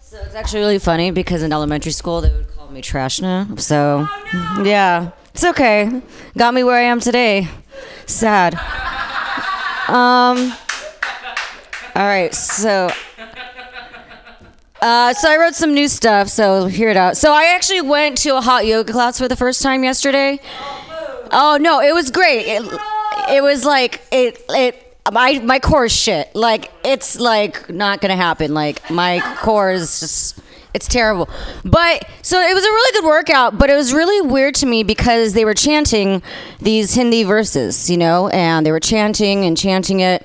So it's actually really funny because in elementary school they would call me Trashna. So yeah, it's okay. Got me where I am today. Sad. Um. All right, so. Uh, so I wrote some new stuff, so hear it out. So I actually went to a hot yoga class for the first time yesterday. Oh no, it was great. It, it was like it it my my core shit. Like it's like not gonna happen. Like my core is just it's terrible. But so it was a really good workout, but it was really weird to me because they were chanting these Hindi verses, you know, and they were chanting and chanting it.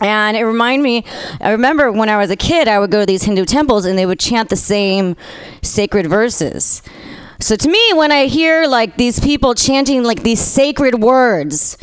And it reminded me, I remember when I was a kid, I would go to these Hindu temples and they would chant the same sacred verses. So to me, when I hear like these people chanting like these sacred words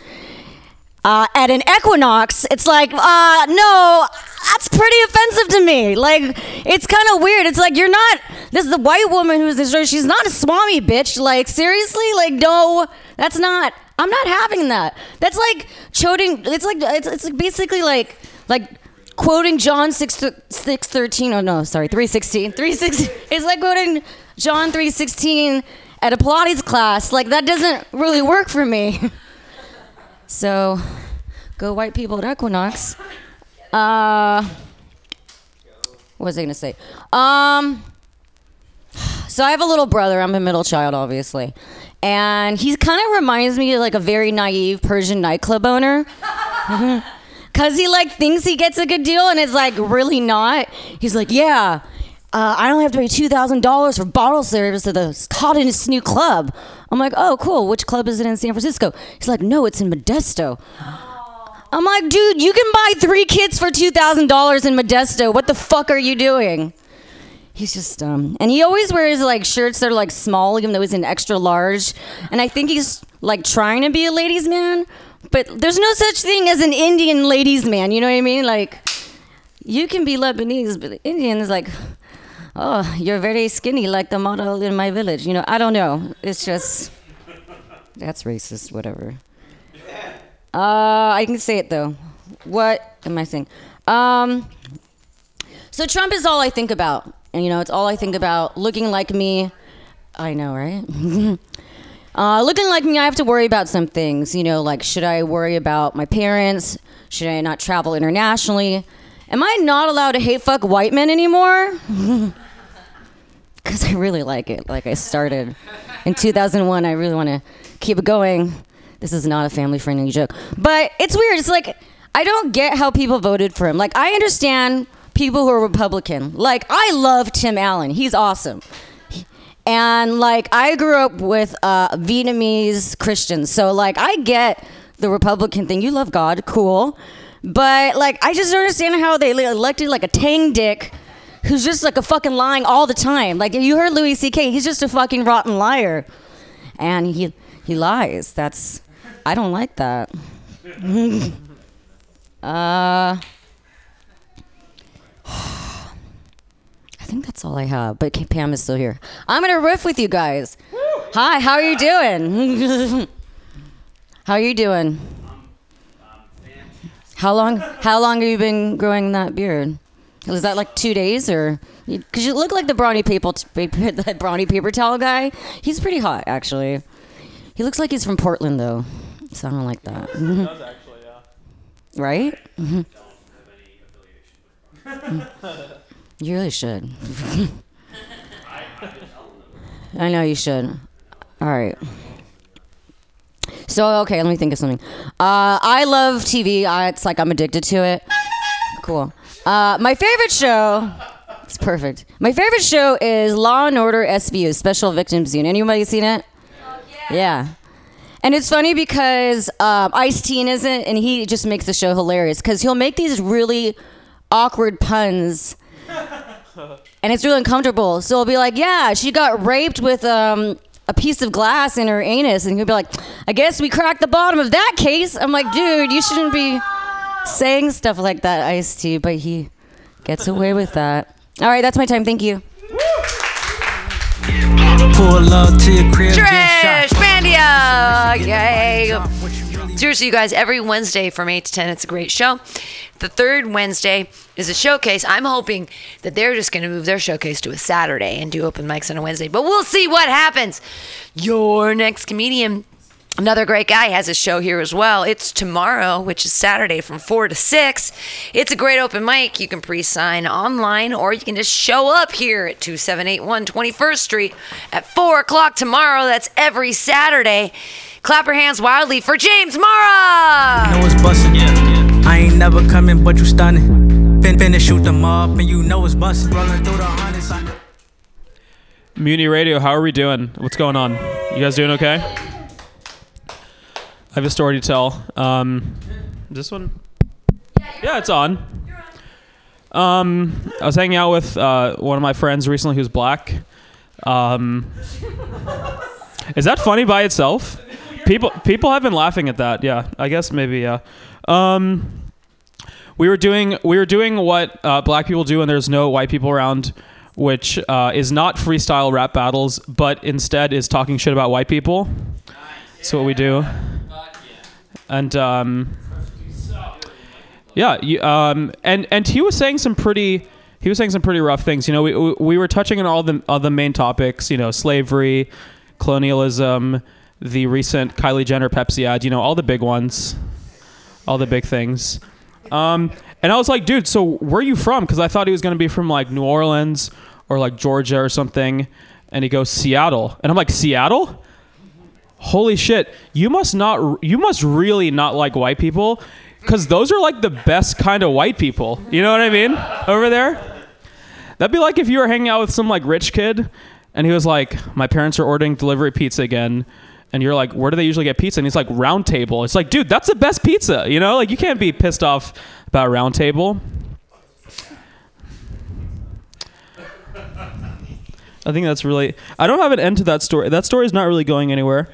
uh, at an equinox, it's like, uh, no, that's pretty offensive to me. Like, it's kind of weird. It's like you're not. This is the white woman who's this. She's not a swami bitch. Like, seriously, like, no, that's not. I'm not having that. That's like choting. It's like it's, it's basically like like quoting John six six thirteen. Oh no, sorry, three sixteen. Three sixteen. It's like quoting John three sixteen at a Pilates class. Like that doesn't really work for me. So, go white people at Equinox. Uh, what was I gonna say? Um, so I have a little brother. I'm a middle child, obviously, and he kind of reminds me of like a very naive Persian nightclub owner. Cause he like thinks he gets a good deal and it's like really not. He's like, yeah, uh, I only have to pay two thousand dollars for bottle service at the hottest new club. I'm like, oh, cool. Which club is it in San Francisco? He's like, no, it's in Modesto. I'm like, dude, you can buy three kids for two thousand dollars in Modesto. What the fuck are you doing? He's just dumb, and he always wears like shirts that are like small, even though he's an extra large. And I think he's like trying to be a ladies' man, but there's no such thing as an Indian ladies' man. You know what I mean? Like, you can be Lebanese, but Indian is like, oh, you're very skinny like the model in my village. You know, I don't know. It's just, that's racist, whatever. Uh, I can say it though. What am I saying? Um, so Trump is all I think about. And, you know, it's all I think about. Looking like me. I know, right? uh, looking like me, I have to worry about some things. You know, like should I worry about my parents? Should I not travel internationally? Am I not allowed to hate fuck white men anymore? Because I really like it. Like I started in 2001. I really want to keep it going. This is not a family friendly joke. But it's weird. It's like, I don't get how people voted for him. Like, I understand people who are Republican. Like, I love Tim Allen. He's awesome. And, like, I grew up with uh, Vietnamese Christians. So, like, I get the Republican thing. You love God. Cool. But, like, I just don't understand how they elected, like, a tang dick who's just, like, a fucking lying all the time. Like, you heard Louis C.K., he's just a fucking rotten liar. And he, he lies. That's, I don't like that. uh, I think that's all I have. But K- Pam is still here. I'm gonna riff with you guys. Hi, how are you doing? how are you doing? How long? How long have you been growing that beard? Was that like two days, or because you look like the brawny paper, the brawny paper towel guy? He's pretty hot, actually. He looks like he's from Portland, though, so I don't like that. Right? Mm-hmm. You really should. I know you should. All right. So okay, let me think of something. Uh, I love TV. I, it's like I'm addicted to it. Cool. Uh, my favorite show. It's perfect. My favorite show is Law and Order SVU, Special Victims Unit. Anybody seen it? yeah. And it's funny because um, Ice T isn't, and he just makes the show hilarious because he'll make these really awkward puns, and it's really uncomfortable. So he'll be like, "Yeah, she got raped with um, a piece of glass in her anus," and he'll be like, "I guess we cracked the bottom of that case." I'm like, "Dude, you shouldn't be saying stuff like that, Ice T," but he gets away with that. All right, that's my time. Thank you. Pull up to your crib, Trish shot. Yay! Seriously, you guys, every Wednesday from 8 to 10, it's a great show. The third Wednesday is a showcase. I'm hoping that they're just going to move their showcase to a Saturday and do open mics on a Wednesday, but we'll see what happens. Your next comedian Another great guy has a show here as well. It's tomorrow, which is Saturday from 4 to 6. It's a great open mic. You can pre sign online or you can just show up here at 2781 21st Street at 4 o'clock tomorrow. That's every Saturday. Clap your hands wildly for James Mara! know it's bustin'. I ain't never coming, but you stunning. Fin finna shoot them up, and you know it's bustin'. Rollin' through the hundreds. I know- Mutiny Radio, how are we doing? What's going on? You guys doing okay? I have a story to tell. Um, this one? Yeah, it's on. Um, I was hanging out with uh, one of my friends recently who's black. Um, is that funny by itself? People people have been laughing at that. Yeah, I guess maybe yeah. Um, we were doing we were doing what uh, black people do when there's no white people around, which uh, is not freestyle rap battles, but instead is talking shit about white people. That's what we do. And um, yeah, you, um, and and he was saying some pretty he was saying some pretty rough things. You know, we we, we were touching on all the all the main topics. You know, slavery, colonialism, the recent Kylie Jenner Pepsi ad. You know, all the big ones, all the big things. Um, and I was like, dude, so where are you from? Because I thought he was going to be from like New Orleans or like Georgia or something. And he goes Seattle, and I'm like Seattle. Holy shit! You must not. You must really not like white people, because those are like the best kind of white people. You know what I mean? Over there. That'd be like if you were hanging out with some like rich kid, and he was like, "My parents are ordering delivery pizza again." And you're like, where do they usually get pizza? And he's like, Round Table. It's like, dude, that's the best pizza. You know, like you can't be pissed off about Round Table. I think that's really. I don't have an end to that story. That story is not really going anywhere.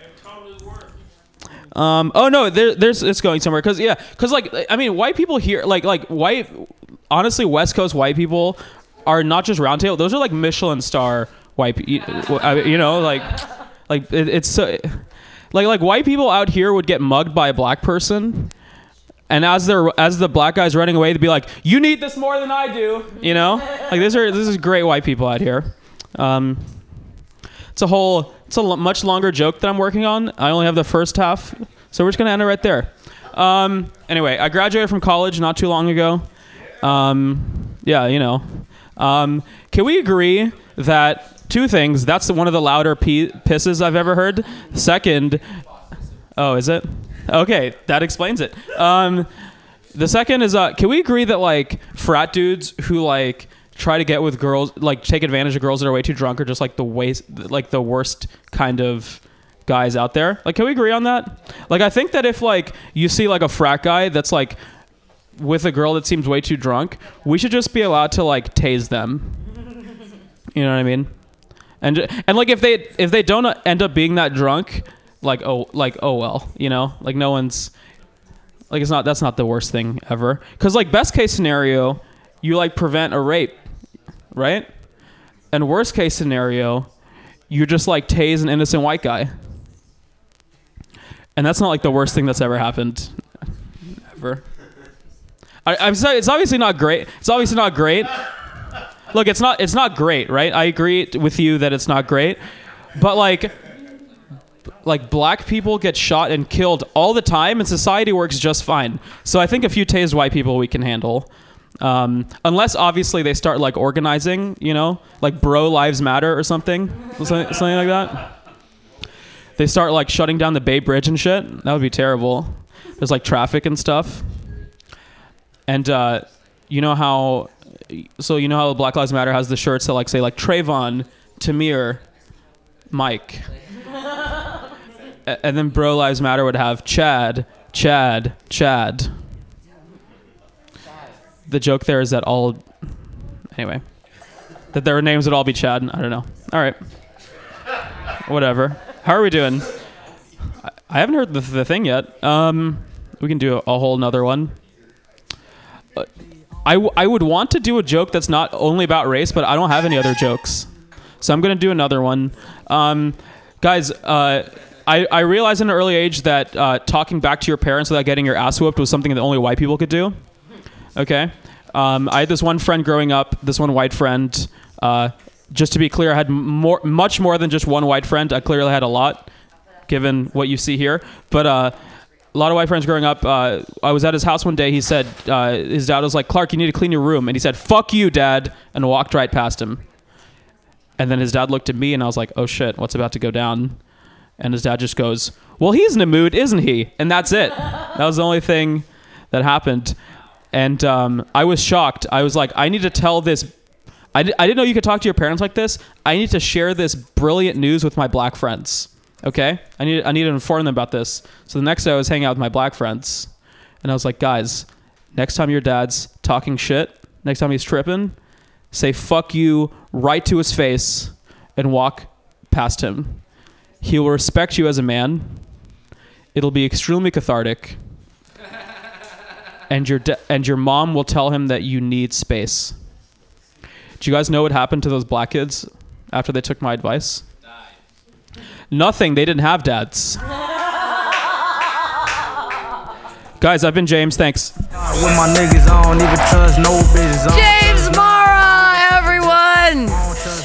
Um. Oh no, there, there's it's going somewhere because yeah, because like I mean, white people here, like like white, honestly, West Coast white people are not just round table. Those are like Michelin star white. You you know, like like it, it's so like like white people out here would get mugged by a black person. And as they're as the black guy's running away, they'd be like, "You need this more than I do," you know. Like these are this is great white people out here. Um, it's a whole it's a much longer joke that I'm working on. I only have the first half, so we're just gonna end it right there. Um, anyway, I graduated from college not too long ago. Um, yeah, you know. Um, can we agree that two things? That's one of the louder p- pisses I've ever heard. Second, oh, is it? Okay, that explains it. Um, the second is, uh, can we agree that like frat dudes who like try to get with girls, like take advantage of girls that are way too drunk, or just like the waste, like the worst kind of guys out there? Like, can we agree on that? Like, I think that if like you see like a frat guy that's like with a girl that seems way too drunk, we should just be allowed to like tase them. You know what I mean? And and like if they if they don't end up being that drunk, like oh like oh well, you know, like no one's like it's not that's not the worst thing ever. Cuz like best case scenario, you like prevent a rape, right? And worst case scenario, you just like tase an innocent white guy. And that's not like the worst thing that's ever happened ever. I, I'm sorry, it's obviously not great. It's obviously not great. Look, it's not it's not great, right? I agree with you that it's not great. But like like black people get shot and killed all the time and society works just fine. So I think a few tased white people we can handle. Um, unless obviously they start like organizing, you know, like bro lives matter or something, something, something like that. They start like shutting down the Bay Bridge and shit. That would be terrible. There's like traffic and stuff. And uh, you know how, so you know how Black Lives Matter has the shirts that like say like Trayvon, Tamir, Mike, and then Bro Lives Matter would have Chad, Chad, Chad. The joke there is that all, anyway, that their names would all be Chad. I don't know. All right, whatever. How are we doing? I- I haven't heard the, the thing yet. Um, we can do a, a whole nother one. Uh, I, w- I would want to do a joke that's not only about race, but I don't have any other jokes. So I'm going to do another one. Um, guys, uh, I, I realized in an early age that uh, talking back to your parents without getting your ass whooped was something that only white people could do. Okay? Um, I had this one friend growing up, this one white friend. Uh, just to be clear, I had more, much more than just one white friend. I clearly had a lot, given what you see here. But uh, a lot of white friends growing up. Uh, I was at his house one day. He said uh, his dad was like, "Clark, you need to clean your room," and he said, "Fuck you, dad," and walked right past him. And then his dad looked at me, and I was like, "Oh shit, what's about to go down?" And his dad just goes, "Well, he's in a mood, isn't he?" And that's it. That was the only thing that happened. And um, I was shocked. I was like, I need to tell this. I, I didn't know you could talk to your parents like this. I need to share this brilliant news with my black friends. Okay, I need I need to inform them about this. So the next day I was hanging out with my black friends, and I was like, guys, next time your dad's talking shit, next time he's tripping, say fuck you right to his face and walk past him. He will respect you as a man. It'll be extremely cathartic. And your da- and your mom will tell him that you need space. Do you guys know what happened to those black kids after they took my advice? Nothing. They didn't have dads. Guys, I've been James. Thanks. With my niggas, I don't even trust no bitches.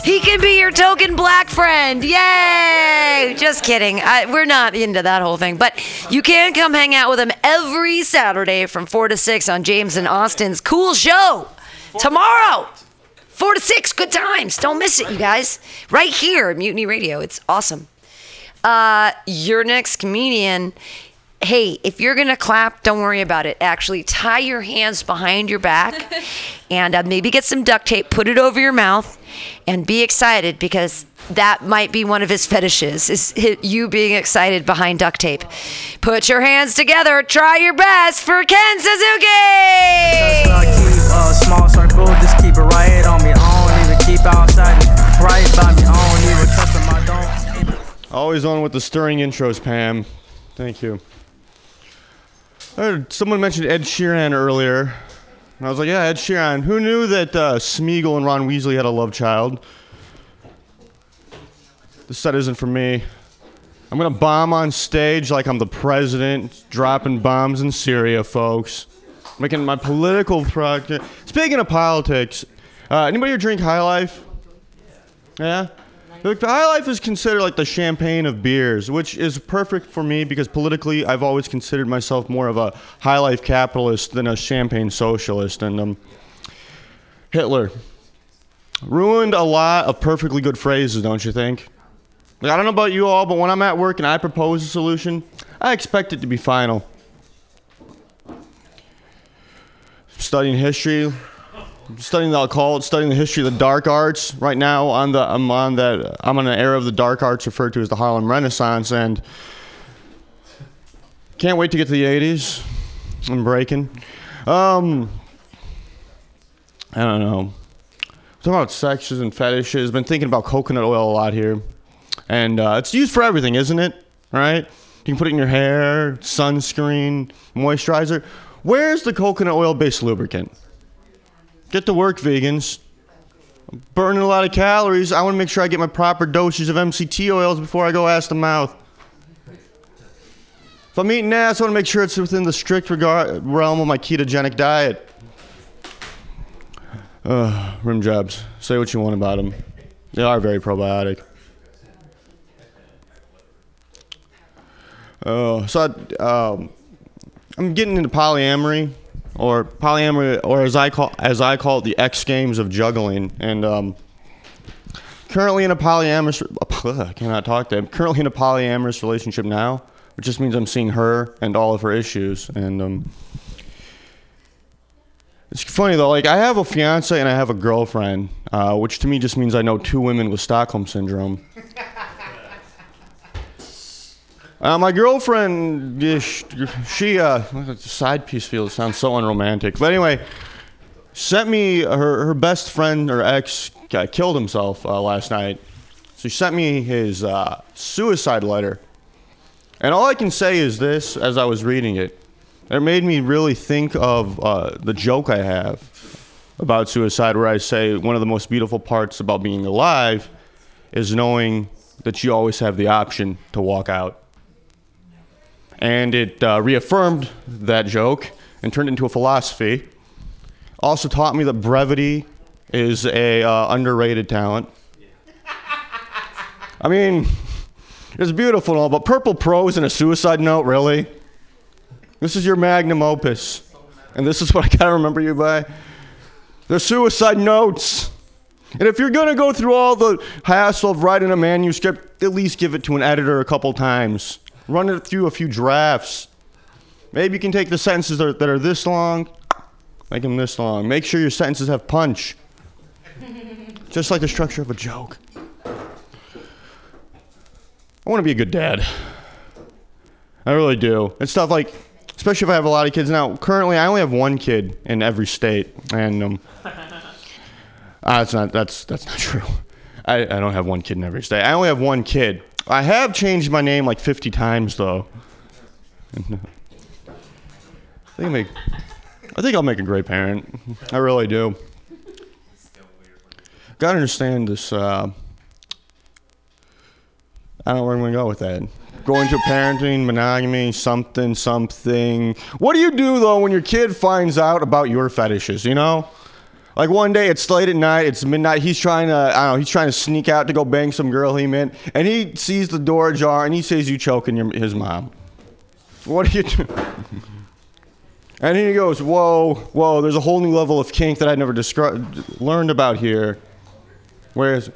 He can be your token black friend. Yay! Just kidding. I, we're not into that whole thing, but you can come hang out with him every Saturday from 4 to 6 on James and Austin's cool show. Tomorrow, 4 to 6. Good times. Don't miss it, you guys. Right here at Mutiny Radio. It's awesome. Uh, your next comedian. Hey, if you're gonna clap, don't worry about it. Actually, tie your hands behind your back, and uh, maybe get some duct tape, put it over your mouth, and be excited because that might be one of his fetishes. Is you being excited behind duct tape? Put your hands together. Try your best for Ken Suzuki. Keep a small circle, just keep it right on me. I don't even keep outside, right by me. I don't even trust them. I. Always on with the stirring intros, Pam. Thank you. Someone mentioned Ed Sheeran earlier. And I was like, yeah, Ed Sheeran. Who knew that uh, Smeagol and Ron Weasley had a love child? This set isn't for me. I'm gonna bomb on stage like I'm the president, dropping bombs in Syria, folks. Making my political project. Speaking of politics, uh, anybody here drink High Life? Yeah? Look, the High Life is considered like the champagne of beers, which is perfect for me because politically I've always considered myself more of a High Life capitalist than a champagne socialist. And um, Hitler ruined a lot of perfectly good phrases, don't you think? Like, I don't know about you all, but when I'm at work and I propose a solution, I expect it to be final. Studying history, studying the occult, studying the history of the dark arts. Right now, on the I'm on that I'm on an era of the dark arts referred to as the Harlem Renaissance, and can't wait to get to the '80s. I'm breaking. Um, I don't know. Talking about sexes and fetishes. Been thinking about coconut oil a lot here, and uh, it's used for everything, isn't it? Right? You can put it in your hair, sunscreen, moisturizer. Where's the coconut oil-based lubricant? Get to work, vegans. I'm burning a lot of calories. I want to make sure I get my proper dosage of MCT oils before I go ass to mouth. If I'm eating ass, I want to make sure it's within the strict regard, realm of my ketogenic diet. Uh, rim jobs. Say what you want about them. They are very probiotic. Oh, so I, um, I'm getting into polyamory, or polyamory, or as I call as I call it, the X Games of juggling. And um, currently in a polyamorous, I cannot talk to. I'm currently in a polyamorous relationship now, which just means I'm seeing her and all of her issues. And um, it's funny though, like I have a fiance and I have a girlfriend, uh, which to me just means I know two women with Stockholm syndrome. Uh, my girlfriend, she, uh, side piece feels sounds so unromantic. But anyway, sent me her, her best friend or ex uh, killed himself uh, last night. So she sent me his uh, suicide letter. And all I can say is this as I was reading it It made me really think of uh, the joke I have about suicide, where I say one of the most beautiful parts about being alive is knowing that you always have the option to walk out. And it uh, reaffirmed that joke and turned it into a philosophy. Also taught me that brevity is a uh, underrated talent. I mean, it's beautiful and all, but purple prose and a suicide note, really? This is your magnum opus. And this is what I gotta remember you by. The suicide notes. And if you're gonna go through all the hassle of writing a manuscript, at least give it to an editor a couple times. Run it through a few drafts. Maybe you can take the sentences that are, that are this long, make them this long. Make sure your sentences have punch. Just like the structure of a joke. I want to be a good dad. I really do. And stuff like, especially if I have a lot of kids now. Currently, I only have one kid in every state, and um, ah, that's not that's that's not true. I, I don't have one kid in every state. I only have one kid. I have changed my name like 50 times though. I think I make, I think I'll make a great parent. I really do. Gotta understand this. Uh, I don't know where I'm gonna go with that. Going to parenting, monogamy, something, something. What do you do though when your kid finds out about your fetishes? You know, like one day it's late at night, it's midnight. He's trying to, I don't know, he's trying to sneak out to go bang some girl he met, and he sees the door ajar and he sees you choking your, his mom. What are you doing? And he goes, "Whoa, whoa! There's a whole new level of kink that I never descri- learned about here." Whereas,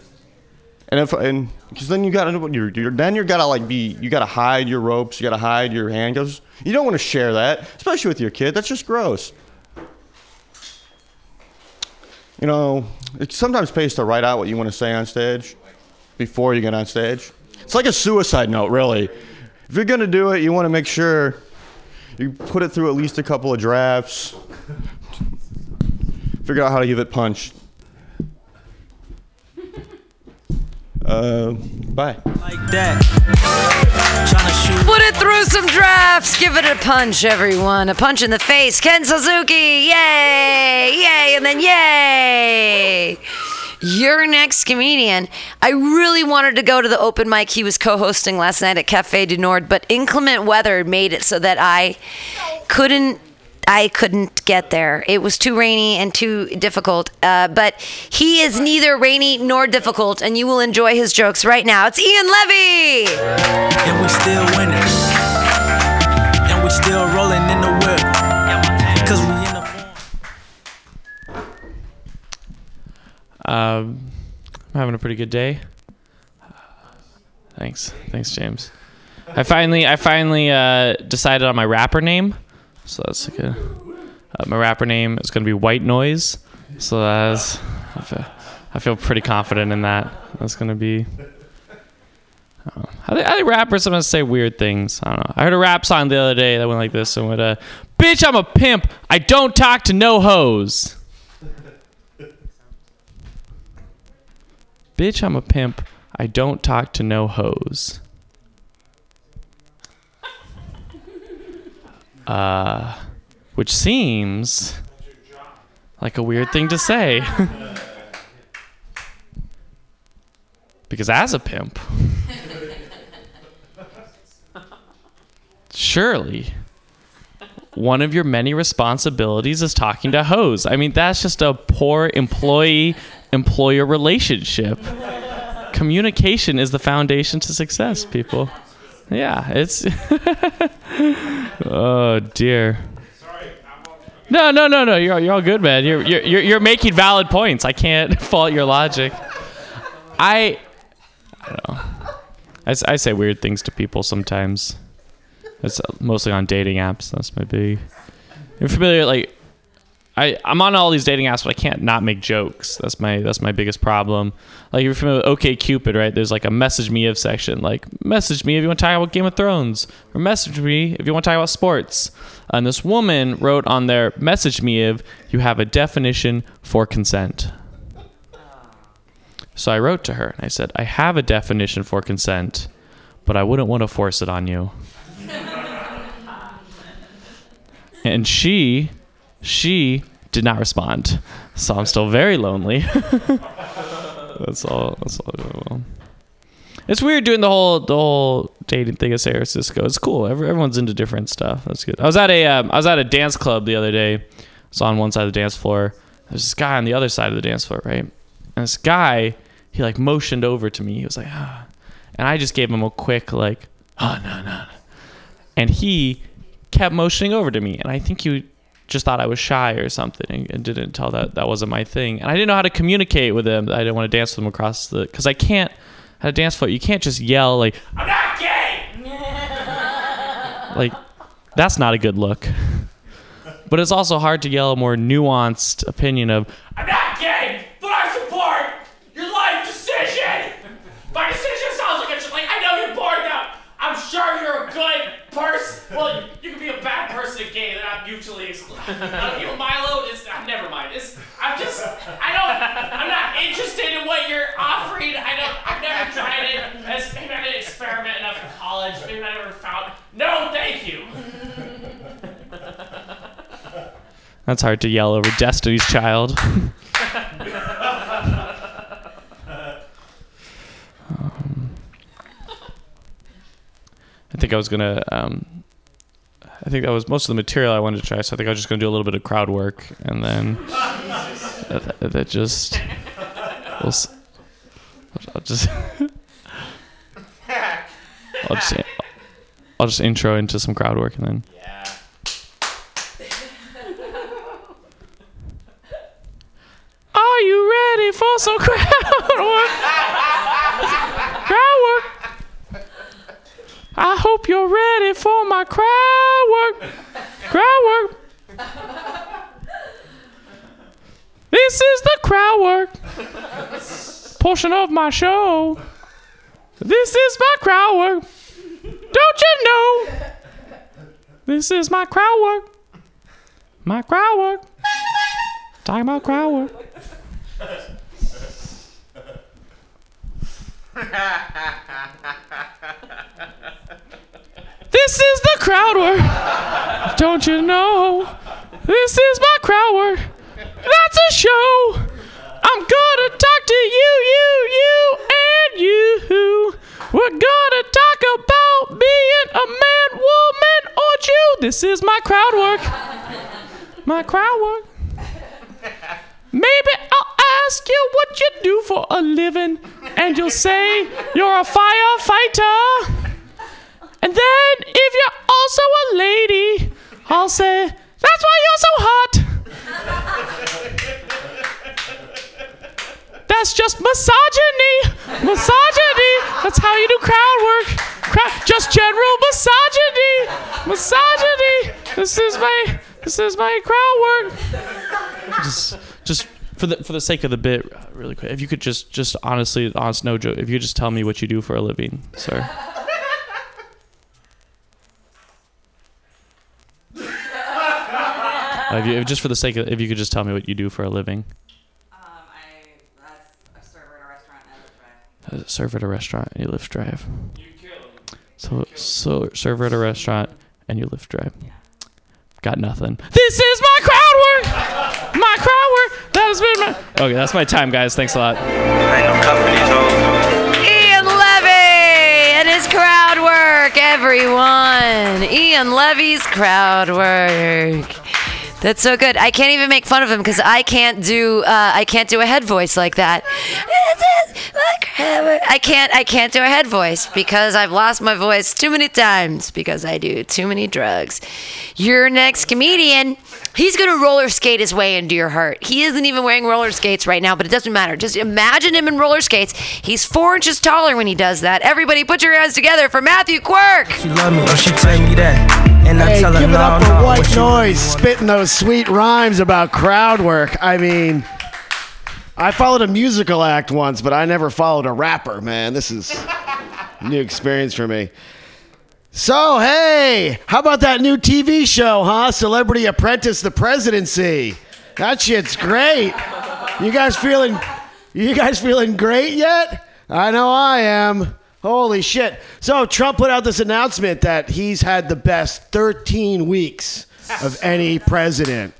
and if and because then you gotta you're, you're then you gotta like be you gotta hide your ropes, you gotta hide your handcuffs. You don't want to share that, especially with your kid. That's just gross. You know, it sometimes pays to write out what you want to say on stage before you get on stage. It's like a suicide note, really. If you're gonna do it, you want to make sure you put it through at least a couple of drafts. Figure out how to give it punch. Uh, bye. Like that. Tryna shoot. Put it through some drafts. Give it a punch, everyone. A punch in the face. Ken Suzuki. Yay! Yay! And then yay! Your next comedian. I really wanted to go to the open mic he was co hosting last night at Cafe du Nord, but inclement weather made it so that I couldn't. I couldn't get there. It was too rainy and too difficult. Uh, but he is neither rainy nor difficult, and you will enjoy his jokes right now. It's Ian Levy. And we still winning. And we still rolling in the whip. Cause we in the. Um, I'm having a pretty good day. Thanks, thanks, James. I finally, I finally uh, decided on my rapper name, so that's good. Uh, my rapper name is gonna be White Noise, so that's. I feel, I feel pretty confident in that. That's gonna be. I, don't know. I think, I think rappers sometimes say weird things. I don't know. I heard a rap song the other day that went like this and went, uh, "Bitch, I'm a pimp. I don't talk to no hoes." Bitch, I'm a pimp. I don't talk to no hoes. Uh, which seems like a weird thing to say. because as a pimp, surely one of your many responsibilities is talking to hoes. I mean, that's just a poor employee employer relationship. Communication is the foundation to success, people. Yeah, it's. oh dear. Sorry. No, no, no, no. You're, you're all good, man. You're, you're you're you're making valid points. I can't fault your logic. I, I don't know. I, I say weird things to people sometimes. It's mostly on dating apps. That's my big. You're familiar, like, I I'm on all these dating apps, but I can't not make jokes. That's my that's my biggest problem. Like you're familiar with OK Cupid, right? There's like a message me if section. Like message me if you want to talk about Game of Thrones, or message me if you want to talk about sports. And this woman wrote on there, message me if you have a definition for consent. So I wrote to her and I said, I have a definition for consent, but I wouldn't want to force it on you. and she she did not respond. So I'm still very lonely. that's all. That's all. It's weird doing the whole the whole dating thing at San Francisco. It's cool. Every, everyone's into different stuff. That's good. I was at a um, I was at a dance club the other day. I was on one side of the dance floor. There's this guy on the other side of the dance floor, right? And this guy, he like motioned over to me. He was like, ah, and I just gave him a quick like, oh no no, no. and he kept motioning over to me, and I think he just thought I was shy or something, and, didn't tell that that wasn't my thing. And I didn't know how to communicate with him. I didn't want to dance with him across the because I can't at a dance floor. You can't just yell like I'm not gay. like that's not a good look. But it's also hard to yell a more nuanced opinion of I'm not gay, but I support your life decision. My decision sounds like a like I know you're bored now. I'm sure you're a good person. Well, you can be a bad person and gay. They're not mutually exclusive. You Milo is. Uh, never mind. It's. I'm just. I don't. I'm not interested in what you're offering. I don't. I've never tried it. As maybe I didn't experiment enough in college. Maybe I never found. No, thank you. That's hard to yell over Destiny's Child. Um, I think I was gonna. Um, I think that was most of the material I wanted to try. So I think I was just gonna do a little bit of crowd work, and then that, that just. We'll, I'll just. I'll just. I'll just intro into some crowd work, and then. Yeah. Are you ready for some crowd work? crowd work. I hope you're ready for my crowd work. Crowd work. This is the crowd work portion of my show. This is my crowd work. Don't you know? This is my crowd work. My crowd work. Talking about crowd work. This is the crowd work. Don't you know? This is my crowd work. That's a show. I'm gonna talk to you, you, you, and you. We're gonna talk about being a man, woman, or Jew. This is my crowd work. My crowd work. Maybe I'll ask you what you do for a living, and you'll say you're a firefighter. And then, if you're also a lady, I'll say, that's why you're so hot. That's just misogyny. Misogyny. That's how you do crowd work. Crowd, just general misogyny. Misogyny. This is my this is my crowd work. Just just for the for the sake of the bit, really quick. If you could just just honestly, honest no joke. If you could just tell me what you do for a living, sir. If you, if just for the sake of, if you could just tell me what you do for a living. Um, I, I serve at a restaurant and Lyft drive. Serve at a restaurant you Lyft drive. You kill. so, so serve at a restaurant and you Lyft drive. Got nothing. This is my crowd work. My crowd work. That has been my. Okay, that's my time, guys. Thanks a lot. Ian Levy and his crowd work, everyone. Ian Levy's crowd work. That's so good. I can't even make fun of him because I can't do uh, I can't do a head voice like that. I can't I can't do a head voice because I've lost my voice too many times because I do too many drugs. Your next comedian, he's gonna roller skate his way into your heart. He isn't even wearing roller skates right now, but it doesn't matter. Just imagine him in roller skates. He's four inches taller when he does that. Everybody, put your hands together for Matthew Quirk. She love me, or she tell me that. And I Hey, tell her, give it no, up for no, White Noise, spitting those sweet rhymes about crowd work. I mean, I followed a musical act once, but I never followed a rapper, man. This is a new experience for me. So, hey, how about that new TV show, huh? Celebrity Apprentice the Presidency. That shit's great. You guys feeling you guys feeling great yet? I know I am. Holy shit. So, Trump put out this announcement that he's had the best 13 weeks of any president.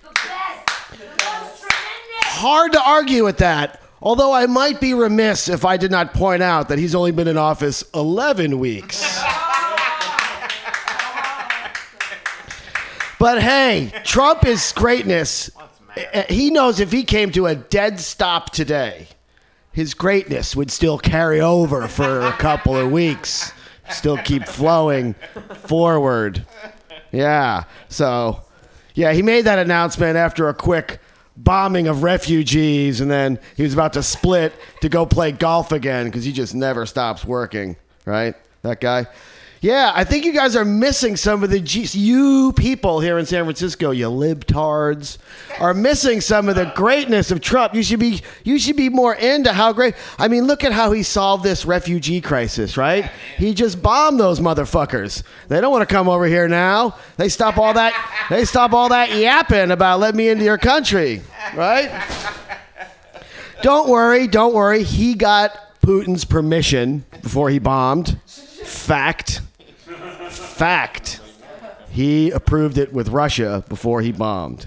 Hard to argue with that. Although I might be remiss if I did not point out that he's only been in office 11 weeks. But hey, Trump is greatness. Uh, He knows if he came to a dead stop today, his greatness would still carry over for a couple of weeks, still keep flowing forward. Yeah. So, yeah, he made that announcement after a quick bombing of refugees, and then he was about to split to go play golf again because he just never stops working, right? That guy. Yeah, I think you guys are missing some of the G- you people here in San Francisco, you libtards, are missing some of the greatness of Trump. You should be you should be more into how great. I mean, look at how he solved this refugee crisis, right? He just bombed those motherfuckers. They don't want to come over here now. They stop all that. They stop all that yapping about let me into your country, right? Don't worry, don't worry. He got Putin's permission before he bombed. Fact. Fact. He approved it with Russia before he bombed.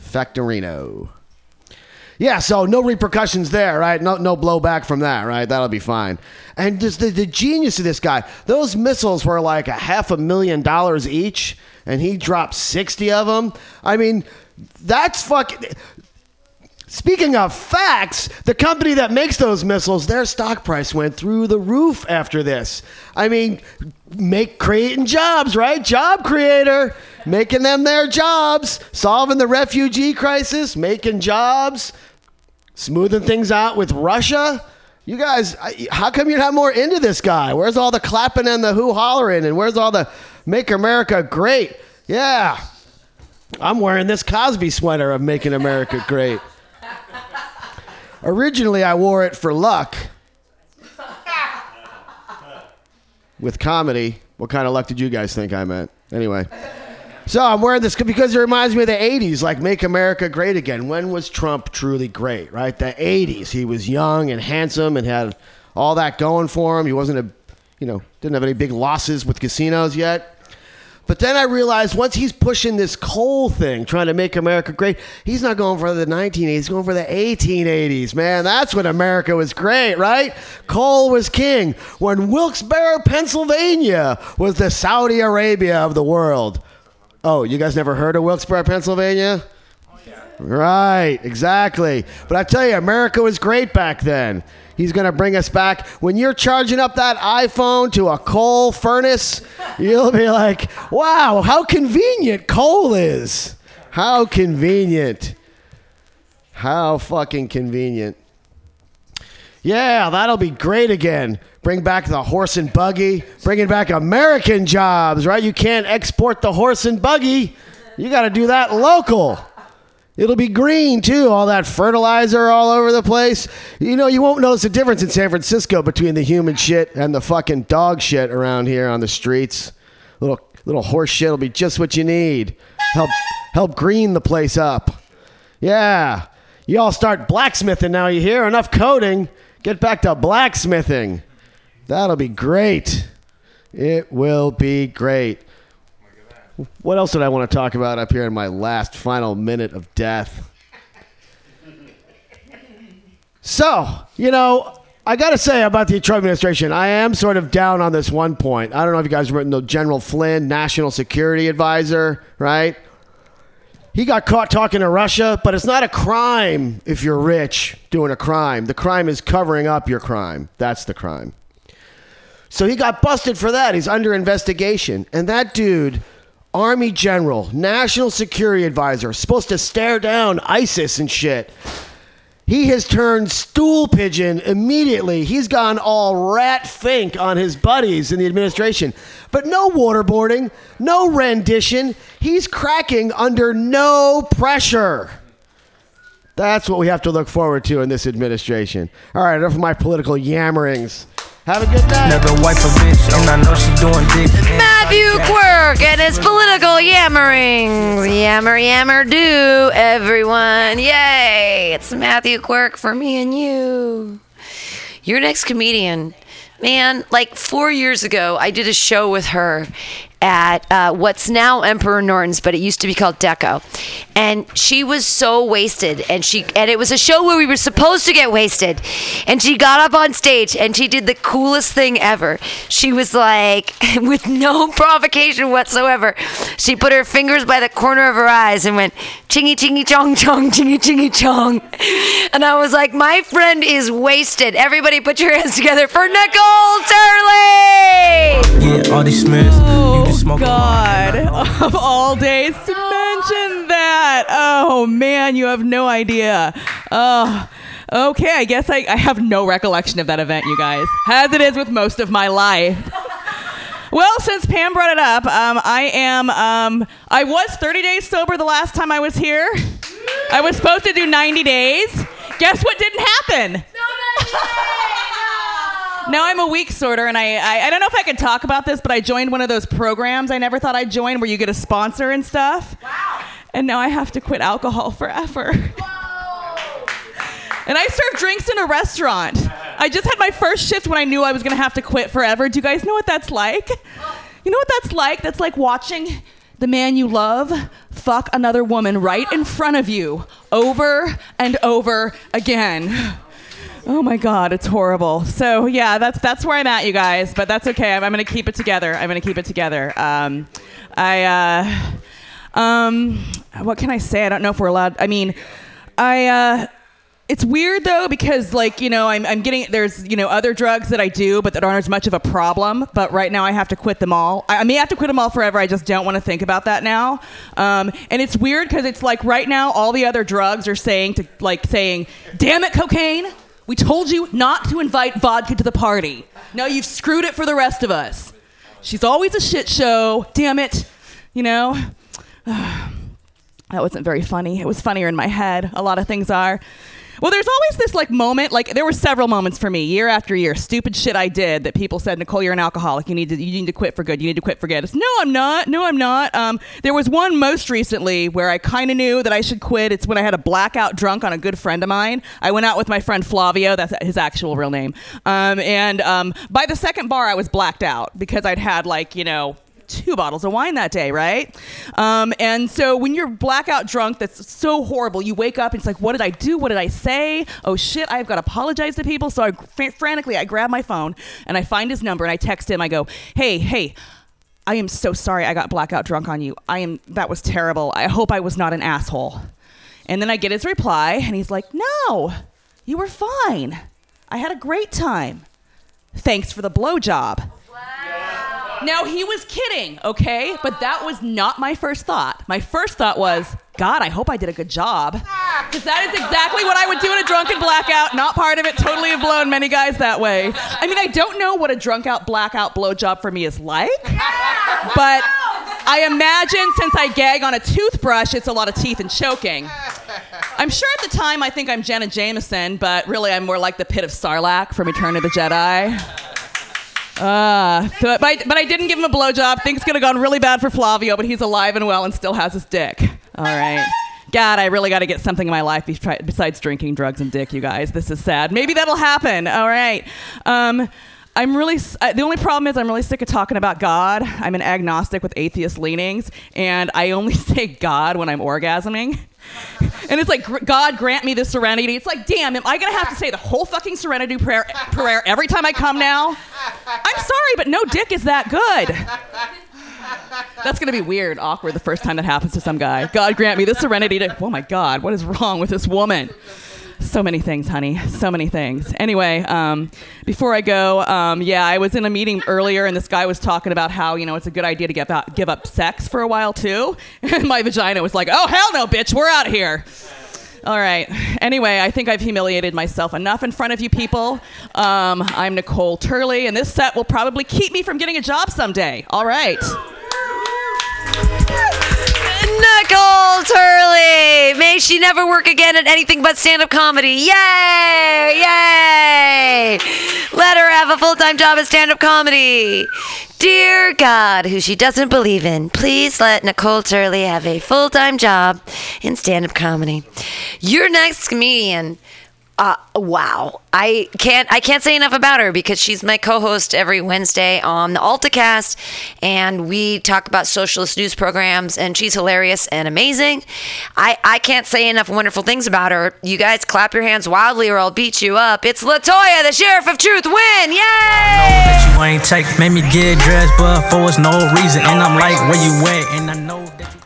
Factorino. Yeah, so no repercussions there, right? No, no blowback from that, right? That'll be fine. And just the, the genius of this guy, those missiles were like a half a million dollars each, and he dropped 60 of them. I mean, that's fucking. Speaking of facts, the company that makes those missiles, their stock price went through the roof after this. I mean, make creating jobs, right? Job creator, making them their jobs, solving the refugee crisis, making jobs, smoothing things out with Russia. You guys, how come you're not more into this guy? Where's all the clapping and the who hollering, and where's all the make America great? Yeah, I'm wearing this Cosby sweater of making America great. Originally, I wore it for luck. With comedy, what kind of luck did you guys think I meant? Anyway. So I'm wearing this because it reminds me of the 80s, like make America great again. When was Trump truly great, right? The 80s. He was young and handsome and had all that going for him. He wasn't a, you know, didn't have any big losses with casinos yet. But then I realized once he's pushing this coal thing, trying to make America great, he's not going for the 1980s, he's going for the 1880s. Man, that's when America was great, right? Coal was king. When Wilkes-Barre, Pennsylvania was the Saudi Arabia of the world. Oh, you guys never heard of Wilkes-Barre, Pennsylvania? Oh, right, exactly. But I tell you, America was great back then. He's going to bring us back. When you're charging up that iPhone to a coal furnace, you'll be like, wow, how convenient coal is. How convenient. How fucking convenient. Yeah, that'll be great again. Bring back the horse and buggy. Bringing back American jobs, right? You can't export the horse and buggy. You got to do that local. It'll be green too, all that fertilizer all over the place. You know, you won't notice a difference in San Francisco between the human shit and the fucking dog shit around here on the streets. Little little horse shit will be just what you need. Help help green the place up. Yeah. You all start blacksmithing now, you hear? Enough coding. Get back to blacksmithing. That'll be great. It will be great. What else did I want to talk about up here in my last final minute of death? So, you know, I got to say about the Trump administration, I am sort of down on this one point. I don't know if you guys remember General Flynn, National Security Advisor, right? He got caught talking to Russia, but it's not a crime if you're rich doing a crime. The crime is covering up your crime. That's the crime. So he got busted for that. He's under investigation. And that dude, Army General, National Security Advisor, supposed to stare down ISIS and shit. He has turned stool pigeon immediately. He's gone all rat fink on his buddies in the administration. But no waterboarding, no rendition. He's cracking under no pressure. That's what we have to look forward to in this administration. All right, enough of my political yammerings. Have a good night. Never wipe a bitch, and I know she doing dick. Matthew Quirk and his political yammerings. Yammer, yammer, do, everyone. Yay! It's Matthew Quirk for me and you. Your next comedian. Man, like four years ago, I did a show with her, at uh, what's now Emperor Norton's, but it used to be called Deco. And she was so wasted, and she and it was a show where we were supposed to get wasted. And she got up on stage and she did the coolest thing ever. She was like, with no provocation whatsoever, she put her fingers by the corner of her eyes and went chingy chingy chong chong chingy chingy chong. And I was like, my friend is wasted. Everybody, put your hands together for Nicole Turley. Yeah, all these smears. You can smoke 'em all. God, of all days to mention that. Oh man, you have no idea. Oh, okay. I guess I, I have no recollection of that event, you guys, as it is with most of my life. Well, since Pam brought it up, um, I am. Um, I was 30 days sober the last time I was here. I was supposed to do 90 days. Guess what didn't happen? Now I'm a week sorter, and I, I I don't know if I can talk about this, but I joined one of those programs I never thought I'd join, where you get a sponsor and stuff. Wow. And now I have to quit alcohol forever. Whoa. And I serve drinks in a restaurant. I just had my first shift when I knew I was gonna have to quit forever. Do you guys know what that's like? You know what that's like? That's like watching the man you love fuck another woman right in front of you over and over again. Oh my god, it's horrible. So yeah, that's that's where I'm at, you guys. But that's okay. I'm, I'm gonna keep it together. I'm gonna keep it together. Um, I uh, um, what can I say? I don't know if we're allowed. I mean, I uh, it's weird though because like you know I'm I'm getting there's you know other drugs that I do but that aren't as much of a problem. But right now I have to quit them all. I, I may have to quit them all forever. I just don't want to think about that now. Um, and it's weird because it's like right now all the other drugs are saying to like saying, "Damn it, cocaine." We told you not to invite vodka to the party. Now you've screwed it for the rest of us. She's always a shit show. Damn it. You know? that wasn't very funny. It was funnier in my head. A lot of things are. Well, there's always this like moment, like there were several moments for me, year after year, stupid shit I did that people said, Nicole, you're an alcoholic. You need to you need to quit for good. You need to quit for good. It's, no, I'm not. No, I'm not. Um, there was one most recently where I kind of knew that I should quit. It's when I had a blackout drunk on a good friend of mine. I went out with my friend Flavio. That's his actual real name. Um, and um, by the second bar, I was blacked out because I'd had like you know two bottles of wine that day, right? Um, and so when you're blackout drunk, that's so horrible. You wake up and it's like, what did I do? What did I say? Oh shit, I've got to apologize to people. So I fr- frantically, I grab my phone and I find his number and I text him. I go, hey, hey. I am so sorry I got blackout drunk on you. I am that was terrible. I hope I was not an asshole. And then I get his reply and he's like, "No. You were fine. I had a great time. Thanks for the blowjob." Now he was kidding, okay? But that was not my first thought. My first thought was, God, I hope I did a good job. Because that is exactly what I would do in a drunken blackout. Not part of it. Totally have blown many guys that way. I mean, I don't know what a drunk out blackout blowjob for me is like. But I imagine since I gag on a toothbrush, it's a lot of teeth and choking. I'm sure at the time I think I'm Jenna Jameson, but really I'm more like the pit of Sarlacc from Return of the Jedi. Uh, so- but, I, but I didn't give him a blowjob. Things could have gone really bad for Flavio, but he's alive and well and still has his dick. All right. God, I really got to get something in my life besides drinking, drugs, and dick, you guys. This is sad. Maybe that'll happen. All right. Um, I'm really, uh, the only problem is I'm really sick of talking about God. I'm an agnostic with atheist leanings, and I only say God when I'm orgasming. And it's like, God grant me the serenity. It's like, damn, am I gonna have to say the whole fucking serenity prayer, prayer every time I come now? I'm sorry, but no dick is that good. That's gonna be weird, awkward the first time that happens to some guy. God grant me the serenity to. Oh my God, what is wrong with this woman? So many things, honey. So many things. Anyway, um, before I go, um, yeah, I was in a meeting earlier, and this guy was talking about how you know it's a good idea to give up, give up sex for a while too. And my vagina was like, "Oh hell no, bitch, we're out of here." All right. Anyway, I think I've humiliated myself enough in front of you people. Um, I'm Nicole Turley, and this set will probably keep me from getting a job someday. All right. Nicole Turley. May she never work again at anything but stand up comedy. Yay! Yay! Let her have a full time job at stand up comedy. Dear God, who she doesn't believe in, please let Nicole Turley have a full time job in stand up comedy. Your next comedian. Uh, wow, I can't I can't say enough about her because she's my co-host every Wednesday on the AltaCast, and we talk about socialist news programs, and she's hilarious and amazing. I I can't say enough wonderful things about her. You guys clap your hands wildly, or I'll beat you up. It's Latoya, the Sheriff of Truth. Win! Yay! that you ain't take. Made me get dressed, but for no reason. And I'm like, where you at? And I know that you.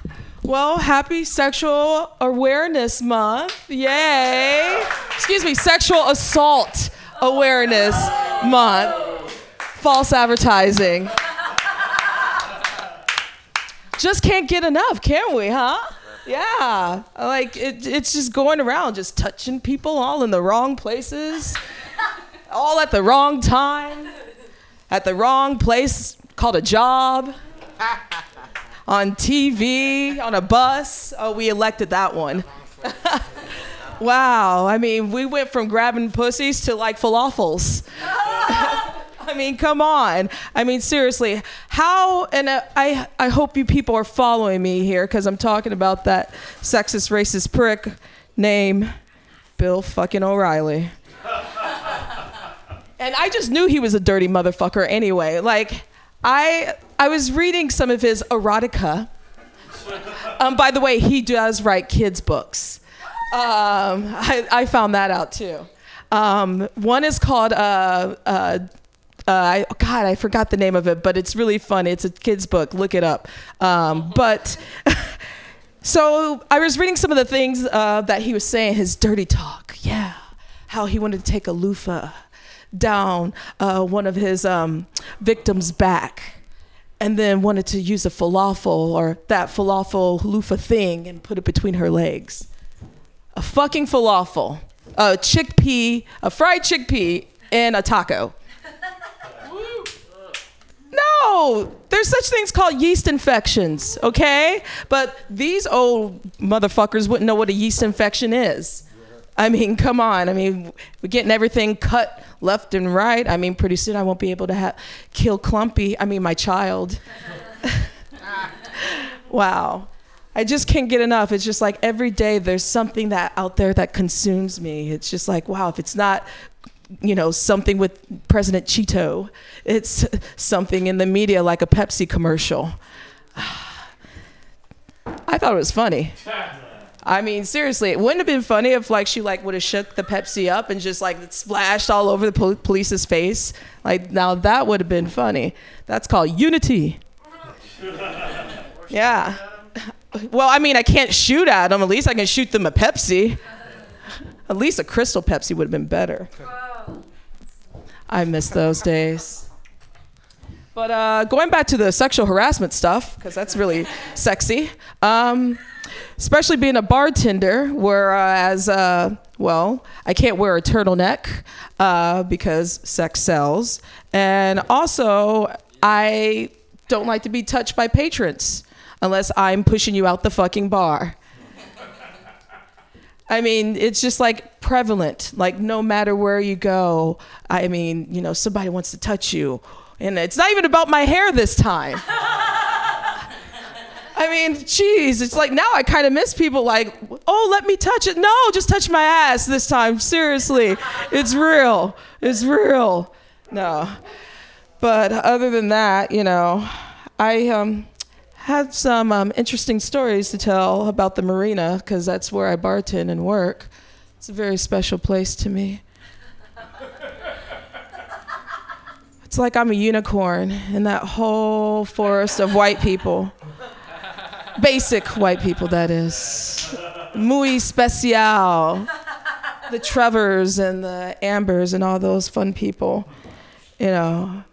Well, happy Sexual Awareness Month. Yay. Excuse me, Sexual Assault Awareness Month. False advertising. Just can't get enough, can we, huh? Yeah. Like, it, it's just going around, just touching people all in the wrong places, all at the wrong time, at the wrong place called a job on TV, on a bus. Oh, we elected that one. wow. I mean, we went from grabbing pussies to like falafels. I mean, come on. I mean, seriously, how, and I, I hope you people are following me here because I'm talking about that sexist, racist prick named Bill fucking O'Reilly. And I just knew he was a dirty motherfucker anyway. Like, I I was reading some of his erotica. Um, by the way, he does write kids' books. Um, I, I found that out too. Um, one is called uh, uh, uh, I, God, I forgot the name of it, but it's really fun. It's a kid's book. Look it up. Um, but so I was reading some of the things uh, that he was saying. His dirty talk, yeah, how he wanted to take a loofah down uh, one of his um, victims' back, and then wanted to use a falafel or that falafel loofah thing and put it between her legs. A fucking falafel, a chickpea, a fried chickpea, and a taco. No, there's such things called yeast infections, okay? But these old motherfuckers wouldn't know what a yeast infection is. I mean, come on. I mean, we're getting everything cut left and right. I mean, pretty soon I won't be able to ha- kill Clumpy. I mean, my child. wow. I just can't get enough. It's just like every day there's something that out there that consumes me. It's just like, wow, if it's not you know, something with President Cheeto. It's something in the media like a Pepsi commercial. I thought it was funny. I mean, seriously, it wouldn't have been funny if like she like would have shook the Pepsi up and just like splashed all over the pol- police's face. Like now that would have been funny. That's called unity. Yeah. Well, I mean, I can't shoot at them. At least I can shoot them a Pepsi. At least a Crystal Pepsi would have been better. I miss those days. But uh, going back to the sexual harassment stuff, because that's really sexy. Um, especially being a bartender, whereas, uh, well, I can't wear a turtleneck uh, because sex sells. And also, I don't like to be touched by patrons unless I'm pushing you out the fucking bar. I mean, it's just like prevalent. Like, no matter where you go, I mean, you know, somebody wants to touch you. And it's not even about my hair this time. I mean, geez, it's like now I kind of miss people like, oh, let me touch it. No, just touch my ass this time. Seriously, it's real. It's real. No. But other than that, you know, I um, had some um, interesting stories to tell about the marina because that's where I bartend and work. It's a very special place to me. It's like I'm a unicorn in that whole forest of white people. Basic white people, that is. Muy especial. The Trevors and the Ambers and all those fun people. You know,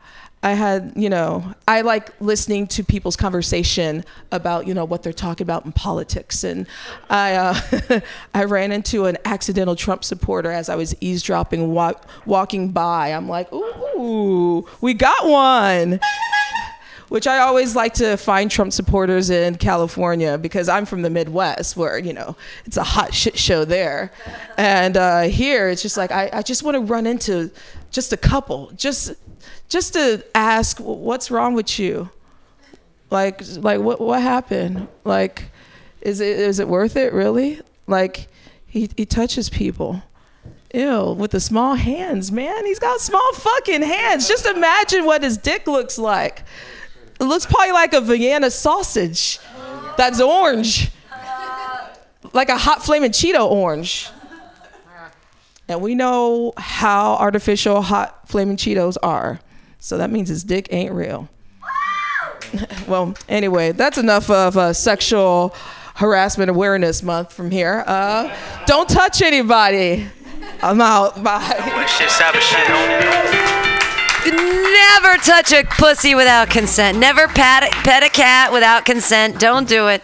I had, you know, I like listening to people's conversation about, you know, what they're talking about in politics. And I, uh, I ran into an accidental Trump supporter as I was eavesdropping, wa- walking by. I'm like, ooh, we got one. Which I always like to find Trump supporters in California because I'm from the Midwest where, you know, it's a hot shit show there. And uh, here it's just like, I, I just want to run into just a couple, just just to ask what's wrong with you like like what what happened like is it is it worth it really like he he touches people Ew, with the small hands, man. He's got small fucking hands. Just imagine what his dick looks like. It looks probably like a Vienna sausage that's orange. Like a hot flaming Cheeto orange. And we know how artificial hot flaming Cheetos are. So that means his dick ain't real. well, anyway, that's enough of uh, sexual harassment awareness month from here. Uh, don't touch anybody. I'm out. Bye. Never touch a pussy without consent. Never pat, pet a cat without consent. Don't do it.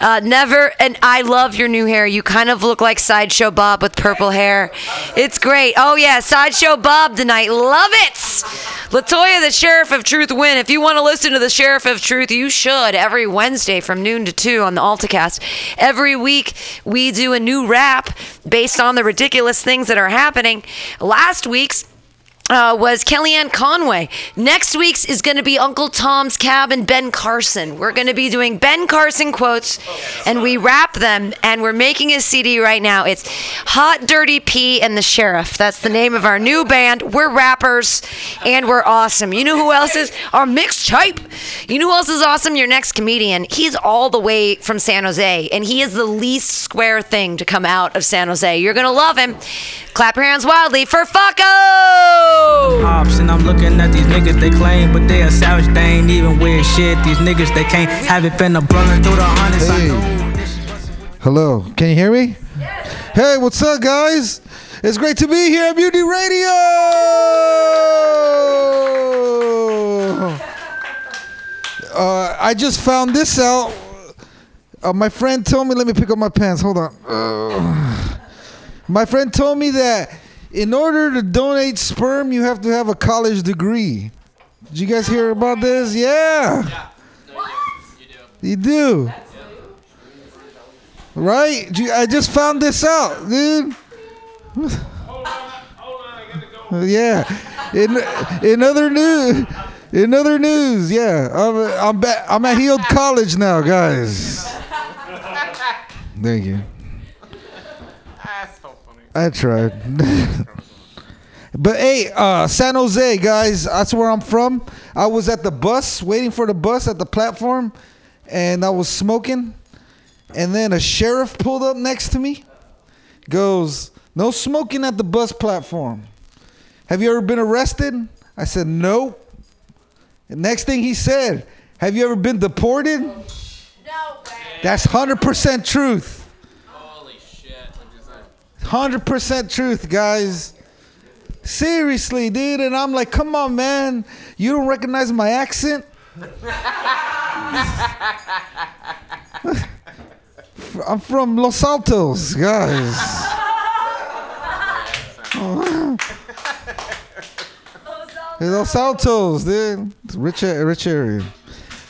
Uh, never. And I love your new hair. You kind of look like Sideshow Bob with purple hair. It's great. Oh, yeah. Sideshow Bob tonight. Love it. Latoya, the Sheriff of Truth, win. If you want to listen to the Sheriff of Truth, you should every Wednesday from noon to 2 on the AltaCast. Every week, we do a new rap based on the ridiculous things that are happening. Last week's uh, was Kellyanne Conway. Next week's is going to be Uncle Tom's Cabin, Ben Carson. We're going to be doing Ben Carson quotes, and we rap them, and we're making a CD right now. It's Hot Dirty P and the Sheriff. That's the name of our new band. We're rappers, and we're awesome. You know who else is our mixed type? You know who else is awesome? Your next comedian. He's all the way from San Jose, and he is the least square thing to come out of San Jose. You're going to love him. Clap your hands wildly for Fucko! Ops, and I'm looking at these niggas they claim, but they a savage. They ain't even weird shit. These niggas they can't have it been a brother through the hundreds. I know. Hello, can you hear me? Hey, what's up, guys? It's great to be here at Mutiny Radio. Uh, I just found this out. Uh, my friend told me. Let me pick up my pants. Hold on. Uh, my friend told me that in order to donate sperm, you have to have a college degree. Did you guys hear about this? Yeah. You do. you Right? You- I just found this out, dude. Yeah. In in other news, in other news, yeah. I'm I'm ba- I'm at Heald College now, guys. Thank you. I tried. but hey, uh, San Jose, guys, that's where I'm from. I was at the bus, waiting for the bus at the platform, and I was smoking. And then a sheriff pulled up next to me, goes, No smoking at the bus platform. Have you ever been arrested? I said, No. And next thing he said, Have you ever been deported? No. Way. That's 100% truth. 100% truth, guys. Seriously, dude. And I'm like, come on, man. You don't recognize my accent? I'm from Los Altos, guys. Los Altos, dude. It's rich, rich area.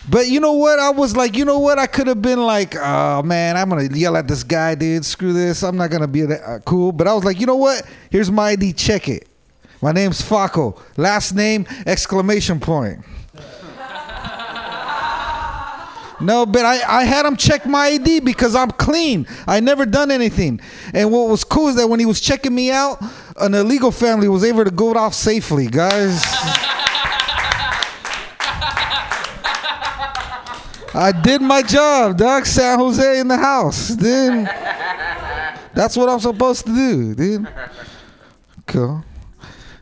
But you know what? I was like, you know what? I could have been like, oh man, I'm gonna yell at this guy, dude. Screw this. I'm not gonna be that uh, cool. But I was like, you know what? Here's my ID. Check it. My name's Faco. Last name exclamation point. No, but I, I had him check my ID because I'm clean. I never done anything. And what was cool is that when he was checking me out, an illegal family was able to go off safely, guys. I did my job, Doc. San Jose in the house, dude. That's what I'm supposed to do, dude. Cool.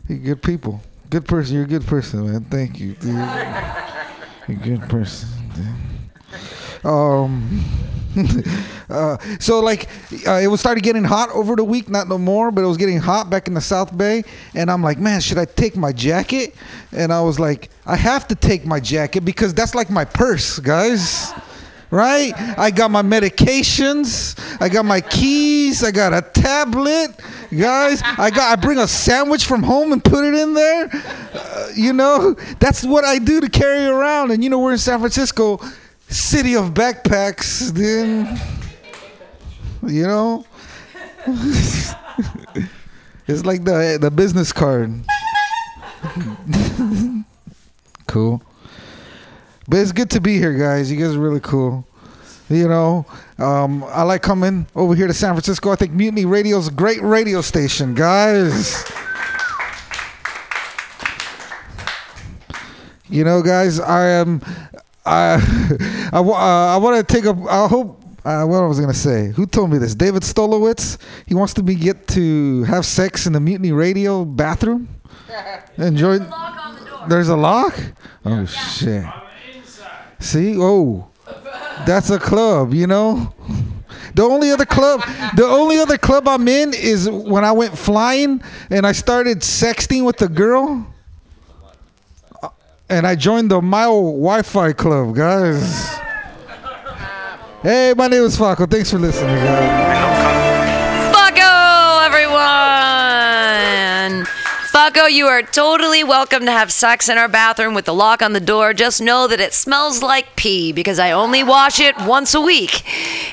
You're good people. Good person. You're a good person, man. Thank you, dude. You're a good person, dude. Um. uh, so like, uh, it was started getting hot over the week. Not no more, but it was getting hot back in the South Bay. And I'm like, man, should I take my jacket? And I was like, I have to take my jacket because that's like my purse, guys. Right? I got my medications. I got my keys. I got a tablet, guys. I got. I bring a sandwich from home and put it in there. Uh, you know, that's what I do to carry around. And you know, we're in San Francisco, city of backpacks. Then, you know, it's like the the business card. cool. But it's good to be here, guys. You guys are really cool. You know, um, I like coming over here to San Francisco. I think Mutiny Radio's a great radio station, guys. You know, guys, I am. I I, uh, I want to take a. I hope. Uh, what I was gonna say? Who told me this? David Stolowitz. He wants to be get to have sex in the Mutiny Radio bathroom. Enjoy. There's a lock. Oh shit. See? Oh, that's a club. You know. The only other club, the only other club I'm in is when I went flying and I started sexting with a girl and I joined the Mile Wi-Fi Club, guys. Hey, my name is Faco. Thanks for listening, guys. Fucko, you are totally welcome to have sex in our bathroom with the lock on the door. Just know that it smells like pee because I only wash it once a week.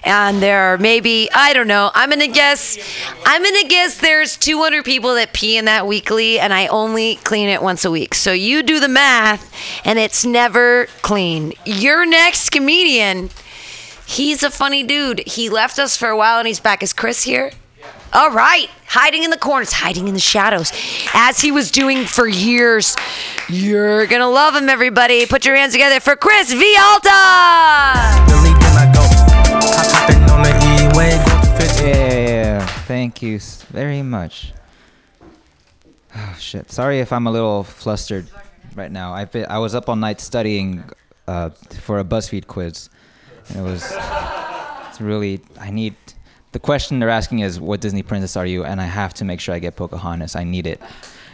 And there are maybe, I don't know, I'm gonna guess, I'm gonna guess there's 200 people that pee in that weekly and I only clean it once a week. So you do the math and it's never clean. Your next comedian, he's a funny dude. He left us for a while and he's back. Is Chris here? All right, hiding in the corners, hiding in the shadows, as he was doing for years. You're gonna love him, everybody. Put your hands together for Chris Vialta. Yeah. Thank you very much. Oh shit. Sorry if I'm a little flustered right now. I've been, I was up all night studying uh, for a BuzzFeed quiz. And it was it's really I need the question they're asking is what Disney princess are you and I have to make sure I get Pocahontas. I need it.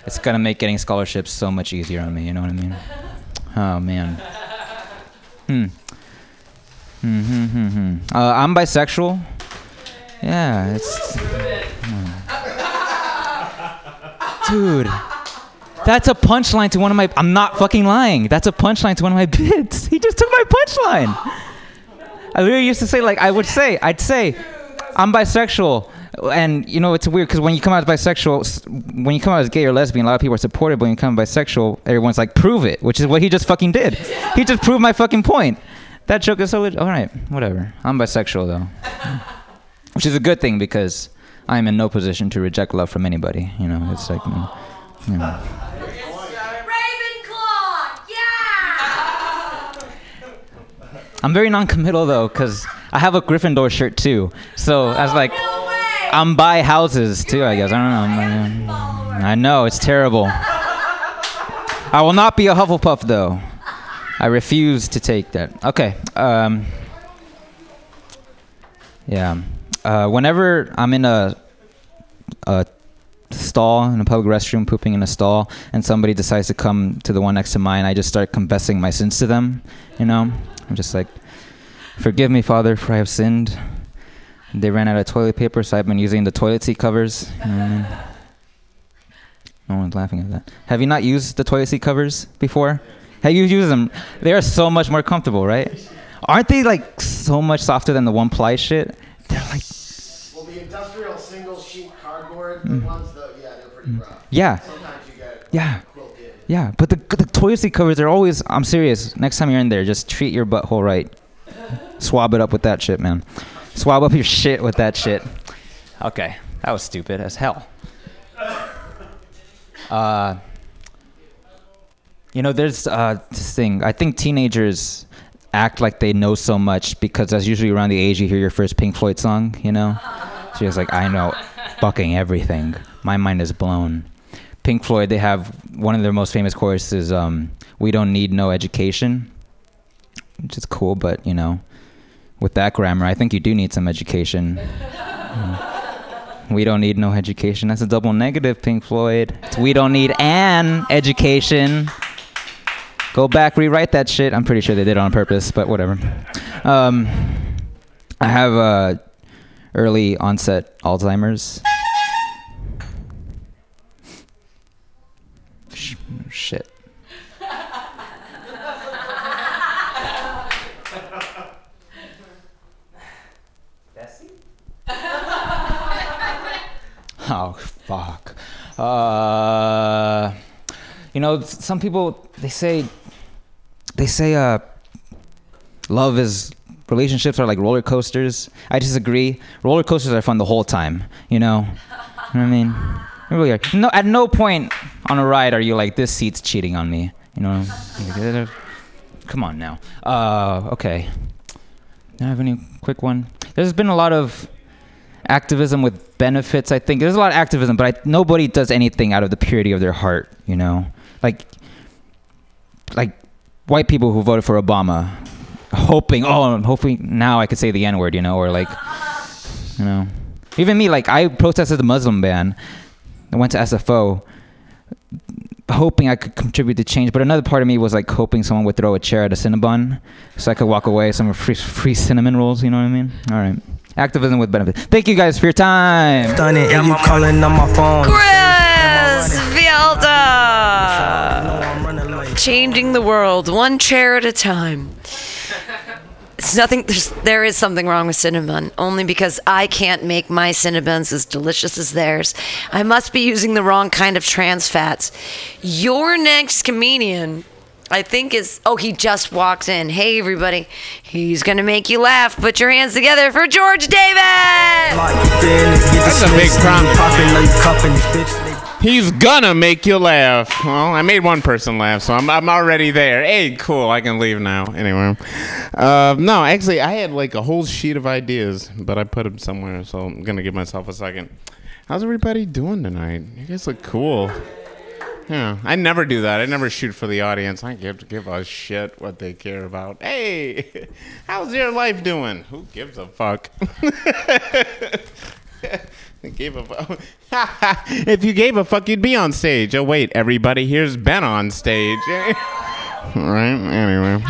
It's gonna make getting scholarships so much easier on me, you know what I mean? Oh man. Hmm. Hmm, hmm, hmm, hmm. Uh, I'm bisexual. Yeah, it's. Dude, that's a punchline to one of my. I'm not fucking lying. That's a punchline to one of my bits. He just took my punchline. I literally used to say like I would say I'd say I'm bisexual, and you know it's weird because when you come out as bisexual, when you come out as gay or lesbian, a lot of people are supportive. But when you come out bisexual, everyone's like prove it, which is what he just fucking did. He just proved my fucking point. That joke is so. All right, whatever. I'm bisexual though, which is a good thing because I'm in no position to reject love from anybody. You know, it's like. You know. I'm very non-committal though, cause I have a Gryffindor shirt too. So I was like, I'm by houses too. I guess I don't know. I know it's terrible. I will not be a Hufflepuff though. I refuse to take that. Okay. Um, yeah. Uh, whenever I'm in a a stall in a public restroom, pooping in a stall, and somebody decides to come to the one next to mine, I just start confessing my sins to them. You know, I'm just like, "Forgive me, Father, for I have sinned." They ran out of toilet paper, so I've been using the toilet seat covers. You know what I mean? No one's laughing at that. Have you not used the toilet seat covers before? Have you used them? They are so much more comfortable, right? Aren't they like so much softer than the one ply shit? They're like. Well, the industrial single sheet cardboard Mm. ones, though, yeah, they're pretty rough. Yeah. Sometimes you get Yeah. quilted. Yeah, but the the toilet seat covers are always. I'm serious. Next time you're in there, just treat your butthole right. Swab it up with that shit, man. Swab up your shit with that shit. Okay, that was stupid as hell. Uh, you know, there's uh, this thing. I think teenagers act like they know so much because that's usually around the age you hear your first Pink Floyd song. You know, so it's like I know fucking everything. My mind is blown. Pink Floyd, they have one of their most famous choruses. Um, we don't need no education, which is cool, but you know, with that grammar, I think you do need some education. We don't need no education. That's a double negative, Pink Floyd. We don't need an education. Go back, rewrite that shit. I'm pretty sure they did it on purpose, but whatever. Um, I have uh, early onset Alzheimer's. Shit. Oh fuck. Uh, you know, some people they say they say uh, love is relationships are like roller coasters. I disagree. Roller coasters are fun the whole time. You know, You know I mean, really. No, at no point on a ride are you like, this seat's cheating on me. You know, come on now. Uh, okay. Do I have any quick one? There's been a lot of activism with benefits. I think there's a lot of activism, but I, nobody does anything out of the purity of their heart. You know, like like white people who voted for Obama, hoping, oh, hopefully now I could say the N word, you know, or like, you know, even me, like I protested the Muslim ban. I went to SFO, hoping I could contribute to change, but another part of me was like hoping someone would throw a chair at a Cinnabon so I could walk away some free, free cinnamon rolls. You know what I mean? All right. Activism with benefits. Thank you guys for your time. Done it, and you calling on my phone. Chris Vialta. Changing the world one chair at a time. It's nothing. There's, there is something wrong with cinnamon, only because I can't make my Cinnabons as delicious as theirs. I must be using the wrong kind of trans fats. Your next comedian, I think, is. Oh, he just walked in. Hey, everybody. He's going to make you laugh. Put your hands together for George Davis. That's a big promise. He's gonna make you laugh. Well, I made one person laugh, so I'm, I'm already there. Hey, cool. I can leave now. Anyway, uh, no, actually, I had like a whole sheet of ideas, but I put them somewhere, so I'm gonna give myself a second. How's everybody doing tonight? You guys look cool. Yeah, I never do that. I never shoot for the audience. I give give a shit what they care about. Hey, how's your life doing? Who gives a fuck? gave a fuck. if you gave a fuck, you'd be on stage. Oh wait, everybody here's Ben on stage. right? Anyway.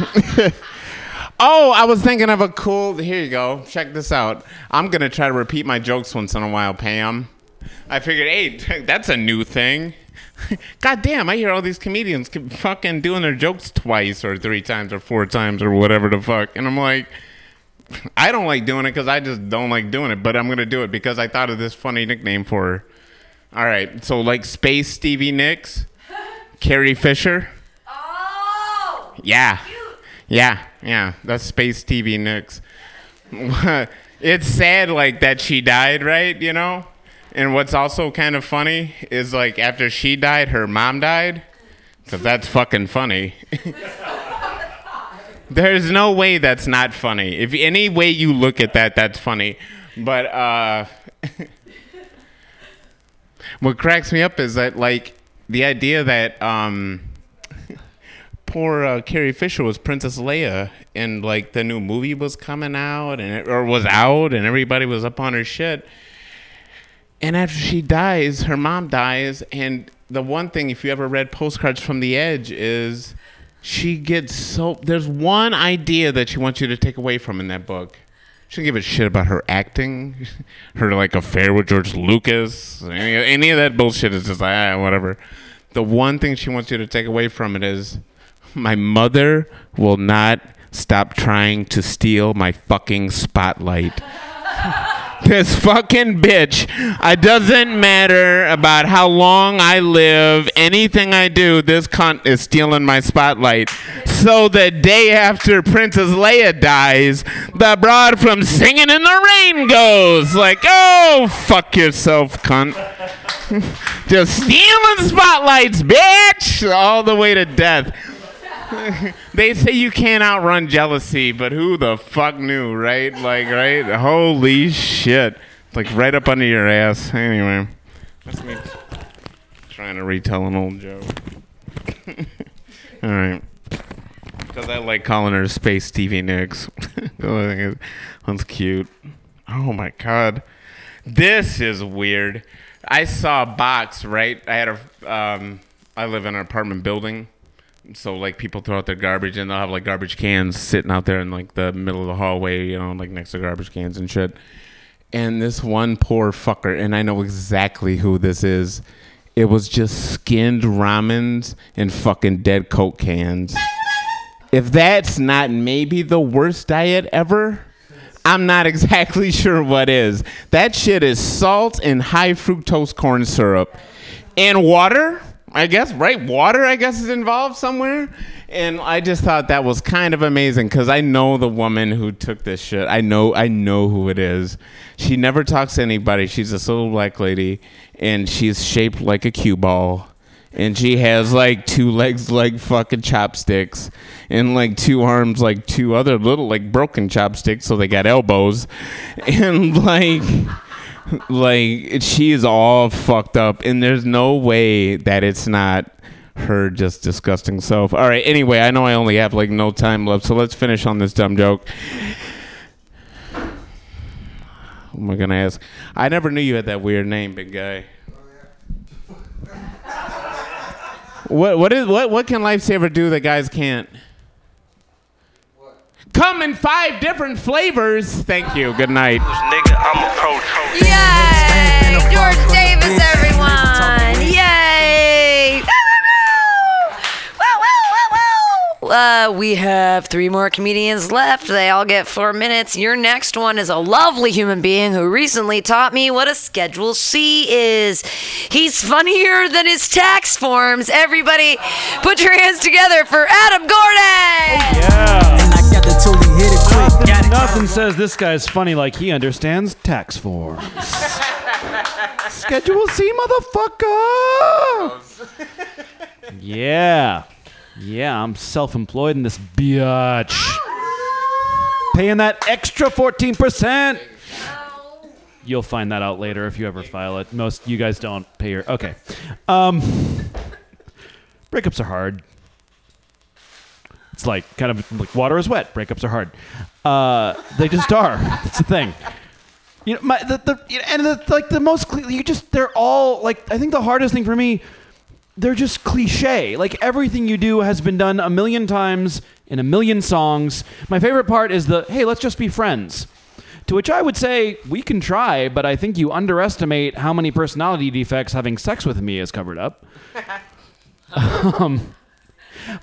oh, I was thinking of a cool. Here you go. Check this out. I'm gonna try to repeat my jokes once in a while, Pam. I figured, hey, that's a new thing. God damn, I hear all these comedians fucking doing their jokes twice or three times or four times or whatever the fuck. And I'm like, I don't like doing it because I just don't like doing it, but I'm going to do it because I thought of this funny nickname for her. All right, so like Space Stevie Nicks, Carrie Fisher. Oh! Yeah. Yeah, yeah, that's Space Stevie Nicks. it's sad like that she died, right? You know? And what's also kind of funny is like after she died, her mom died. Because that's fucking funny. There's no way that's not funny. If any way you look at that, that's funny. But uh, what cracks me up is that like the idea that um, poor uh, Carrie Fisher was Princess Leia, and like the new movie was coming out, and it, or was out, and everybody was up on her shit. And after she dies, her mom dies, and the one thing, if you ever read Postcards from the Edge, is she gets so. There's one idea that she wants you to take away from in that book. She doesn't give a shit about her acting, her like affair with George Lucas, any, any of that bullshit is just like ah, whatever. The one thing she wants you to take away from it is, my mother will not stop trying to steal my fucking spotlight. this fucking bitch. It doesn't matter about how long I live, anything I do, this cunt is stealing my spotlight. So the day after Princess Leia dies, the broad from Singing in the Rain goes like, "Oh, fuck yourself, cunt." Just stealing spotlights, bitch, all the way to death. they say you can't outrun jealousy, but who the fuck knew, right? Like, right? Holy shit. It's like right up under your ass. Anyway, that's me trying to retell an old joke. All right. Because I like calling her Space Stevie Nicks. That's cute. Oh my god. This is weird. I saw a box, right? I had a, um, I live in an apartment building so like people throw out their garbage and they'll have like garbage cans sitting out there in like the middle of the hallway, you know, like next to garbage cans and shit. And this one poor fucker, and I know exactly who this is. It was just skinned ramens and fucking dead coke cans. If that's not maybe the worst diet ever, I'm not exactly sure what is. That shit is salt and high fructose corn syrup and water I guess right water. I guess is involved somewhere. And I just thought that was kind of amazing because I know the woman who took this shit. I know I know who it is. She never talks to anybody. She's this little black lady, and she's shaped like a cue ball. And she has like two legs like fucking chopsticks, and like two arms like two other little like broken chopsticks, so they got elbows, and like like she is all fucked up, and there's no way that it's not her just disgusting self. All right. Anyway, I know I only have like no time left, so let's finish on this dumb joke. What am I gonna ask? I never knew you had that weird name, big guy. Oh, what what is what what can Lifesaver do that guys can't? Come in five different flavors. Thank you. Good night. Nigga, I'm a pro. Yay! George Davis, everyone! Uh, we have three more comedians left. They all get four minutes. Your next one is a lovely human being who recently taught me what a Schedule C is. He's funnier than his tax forms. Everybody, put your hands together for Adam Gordon! Yeah. Nothing says this guy's funny like he understands tax forms. Schedule C, motherfucker. Yeah. Yeah, I'm self employed in this biatch. Paying that extra 14%. You'll find that out later if you ever file it. Most you guys don't pay your. Okay. Um, breakups are hard. It's like kind of like water is wet. Breakups are hard. Uh, they just are. That's the thing. You know, my the, the you know, and the, like the most cle- you just they're all like I think the hardest thing for me they're just cliche. Like everything you do has been done a million times in a million songs. My favorite part is the hey, let's just be friends. To which I would say we can try, but I think you underestimate how many personality defects having sex with me has covered up. um,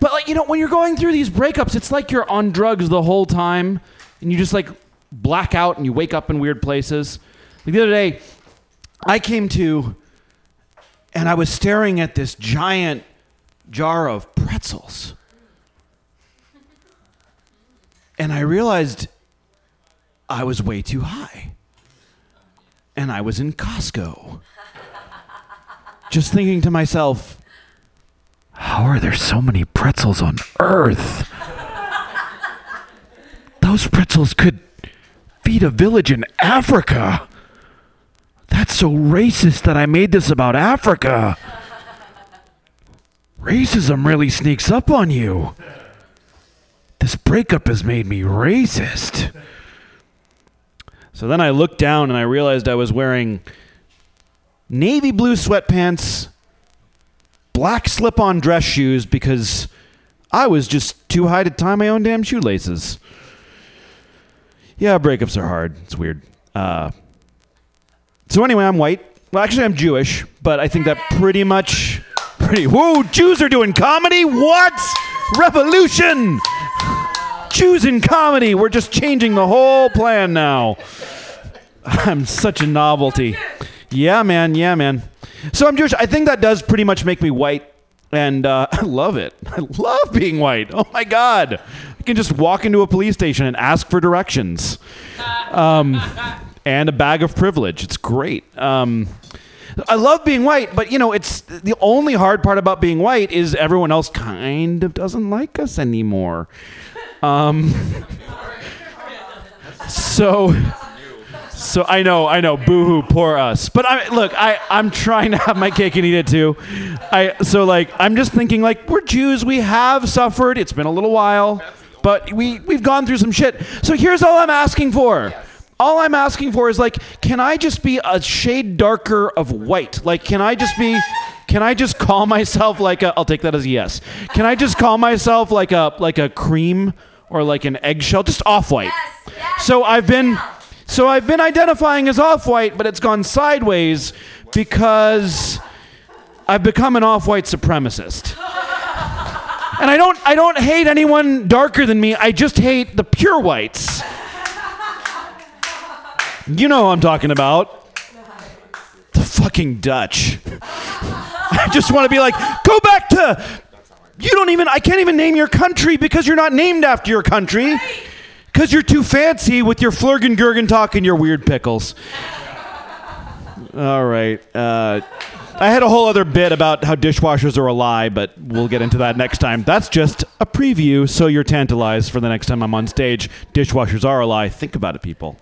but like you know, when you're going through these breakups, it's like you're on drugs the whole time, and you just like black out and you wake up in weird places. Like the other day, I came to, and I was staring at this giant jar of pretzels, and I realized I was way too high, and I was in Costco, just thinking to myself. How are there so many pretzels on Earth? Those pretzels could feed a village in Africa. That's so racist that I made this about Africa. Racism really sneaks up on you. This breakup has made me racist. So then I looked down and I realized I was wearing navy blue sweatpants black slip on dress shoes because I was just too high to tie my own damn shoelaces. Yeah, breakups are hard. It's weird. Uh, so anyway, I'm white. Well, actually, I'm Jewish, but I think that pretty much, pretty. Whoa, Jews are doing comedy? What? Revolution! Jews in comedy. We're just changing the whole plan now. I'm such a novelty. Yeah, man. Yeah, man. So I'm Jewish. I think that does pretty much make me white, and uh, I love it. I love being white. Oh my god, I can just walk into a police station and ask for directions, um, and a bag of privilege. It's great. Um, I love being white, but you know, it's the only hard part about being white is everyone else kind of doesn't like us anymore. Um, so. So I know, I know, boohoo, poor us. But I look, I I'm trying to have my cake and eat it too. I so like I'm just thinking like we're Jews, we have suffered. It's been a little while, but we we've gone through some shit. So here's all I'm asking for. All I'm asking for is like, can I just be a shade darker of white? Like, can I just be? Can I just call myself like a? I'll take that as a yes. Can I just call myself like a like a cream or like an eggshell, just off white? Yes, yes, So I've been. So I've been identifying as off-white, but it's gone sideways because I've become an off-white supremacist. And I don't I don't hate anyone darker than me. I just hate the pure whites. You know I'm talking about. The fucking Dutch. I just want to be like, go back to. You don't even. I can't even name your country because you're not named after your country. Because you're too fancy with your Flurgen Gurgen talk and your weird pickles. All right. Uh, I had a whole other bit about how dishwashers are a lie, but we'll get into that next time. That's just a preview, so you're tantalized for the next time I'm on stage. Dishwashers are a lie. Think about it, people.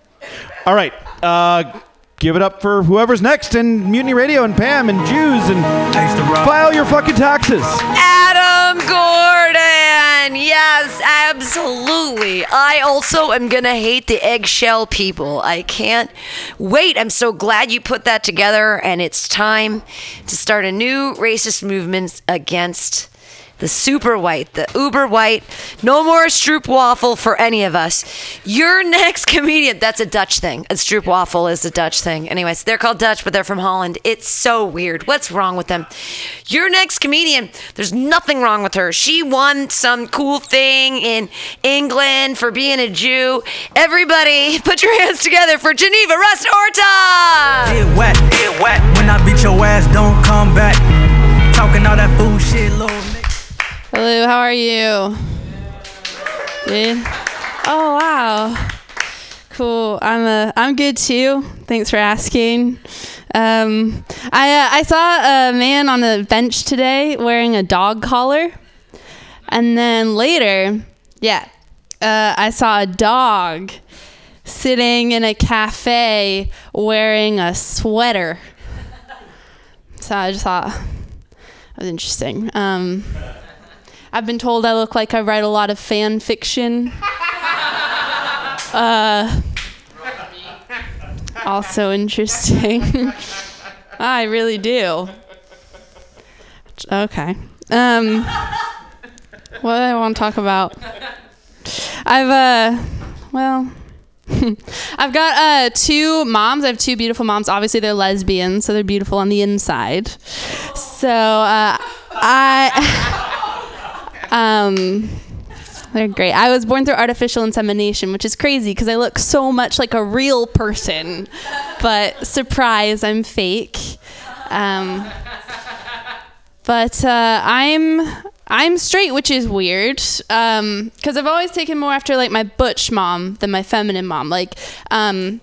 All right. Uh, give it up for whoever's next in Mutiny Radio and Pam and Jews and file your fucking taxes. Adam Gordon. Yes, absolutely. I also am going to hate the eggshell people. I can't wait. I'm so glad you put that together, and it's time to start a new racist movement against the super white, the uber white. No more stroop waffle for any of us. Your next comedian, that's a Dutch thing. A stroop waffle is a Dutch thing. Anyways, they're called Dutch, but they're from Holland. It's so weird. What's wrong with them? Your next comedian, there's nothing wrong with her. She won some cool thing in England for being a Jew. Everybody, put your hands together for Geneva Rust Orta! Get wet, get wet. When I beat your ass, don't come back. Talking all that fool shit, little Hello, how are you? Oh wow. Cool. I'm uh, I'm good too. Thanks for asking. Um, I uh, I saw a man on the bench today wearing a dog collar, and then later, yeah, uh, I saw a dog sitting in a cafe wearing a sweater. So I just thought that was interesting. Um, I've been told I look like I write a lot of fan fiction. Uh, also interesting. I really do. Okay. Um, what do I want to talk about? I've uh, well, I've got uh two moms. I have two beautiful moms. Obviously, they're lesbians, so they're beautiful on the inside. So uh, I. Um, they're great. I was born through artificial insemination, which is crazy because I look so much like a real person. But surprise, I'm fake. Um, but uh, I'm I'm straight, which is weird because I've always taken more after like my butch mom than my feminine mom. Like, um,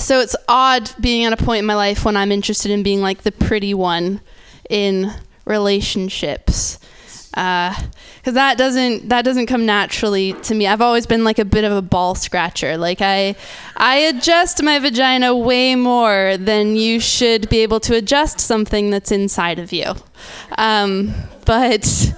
so it's odd being at a point in my life when I'm interested in being like the pretty one in relationships because that doesn't that doesn't come naturally to me. I've always been like a bit of a ball scratcher. Like I I adjust my vagina way more than you should be able to adjust something that's inside of you. Um, but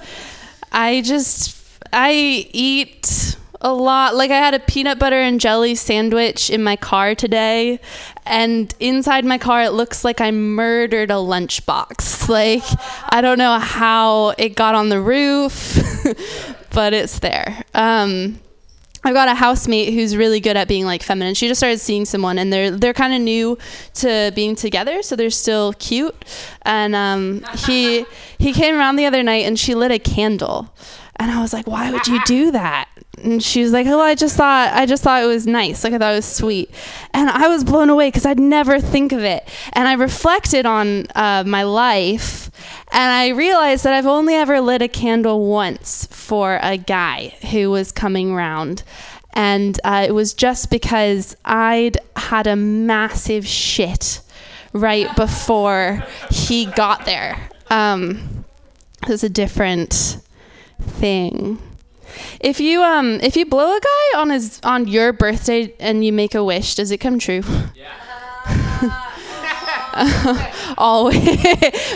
I just I eat a lot. Like I had a peanut butter and jelly sandwich in my car today, and inside my car it looks like I murdered a lunchbox. Like I don't know how it got on the roof, but it's there. Um, I've got a housemate who's really good at being like feminine. She just started seeing someone, and they're they're kind of new to being together, so they're still cute. And um, he he came around the other night, and she lit a candle, and I was like, "Why would you do that?" And she was like, "Oh, I just thought I just thought it was nice. Like I thought it was sweet." And I was blown away because I'd never think of it. And I reflected on uh, my life, and I realized that I've only ever lit a candle once for a guy who was coming round. And uh, it was just because I'd had a massive shit right before he got there. Um, it was a different thing. If you um if you blow a guy on his on your birthday and you make a wish, does it come true? Yeah. Always.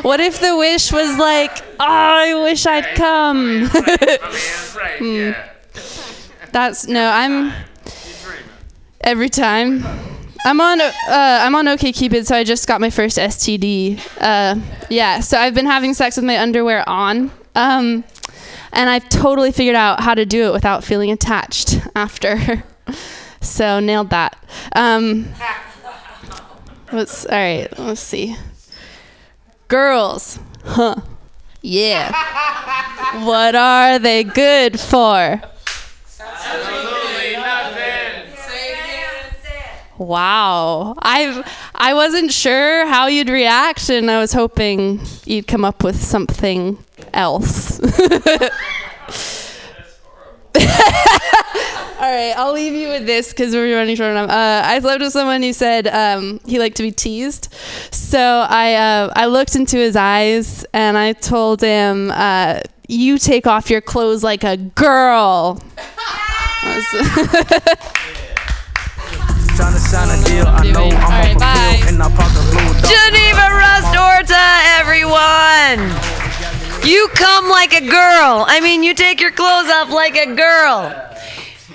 what if the wish was like, oh, I wish I'd come? Hmm. That's no, I'm every time. I'm on uh, I'm on OkCupid, so I just got my first STD. Uh, yeah, so I've been having sex with my underwear on. Um, and I've totally figured out how to do it without feeling attached after. so nailed that. Um, let's all right. Let's see. Girls, huh? Yeah. what are they good for? Absolutely nothing. Wow. I've I wasn't sure how you'd react and I was hoping you'd come up with something else. All right, I'll leave you with this because we're running short on time. Uh, I slept with someone who said um, he liked to be teased. So I uh, I looked into his eyes and I told him, uh, "You take off your clothes like a girl." Trying to sign a deal, I know I'm a fulfill, and I park a blue dog. Geneva Rustorta, everyone. You come like a girl. I mean, you take your clothes off like a girl.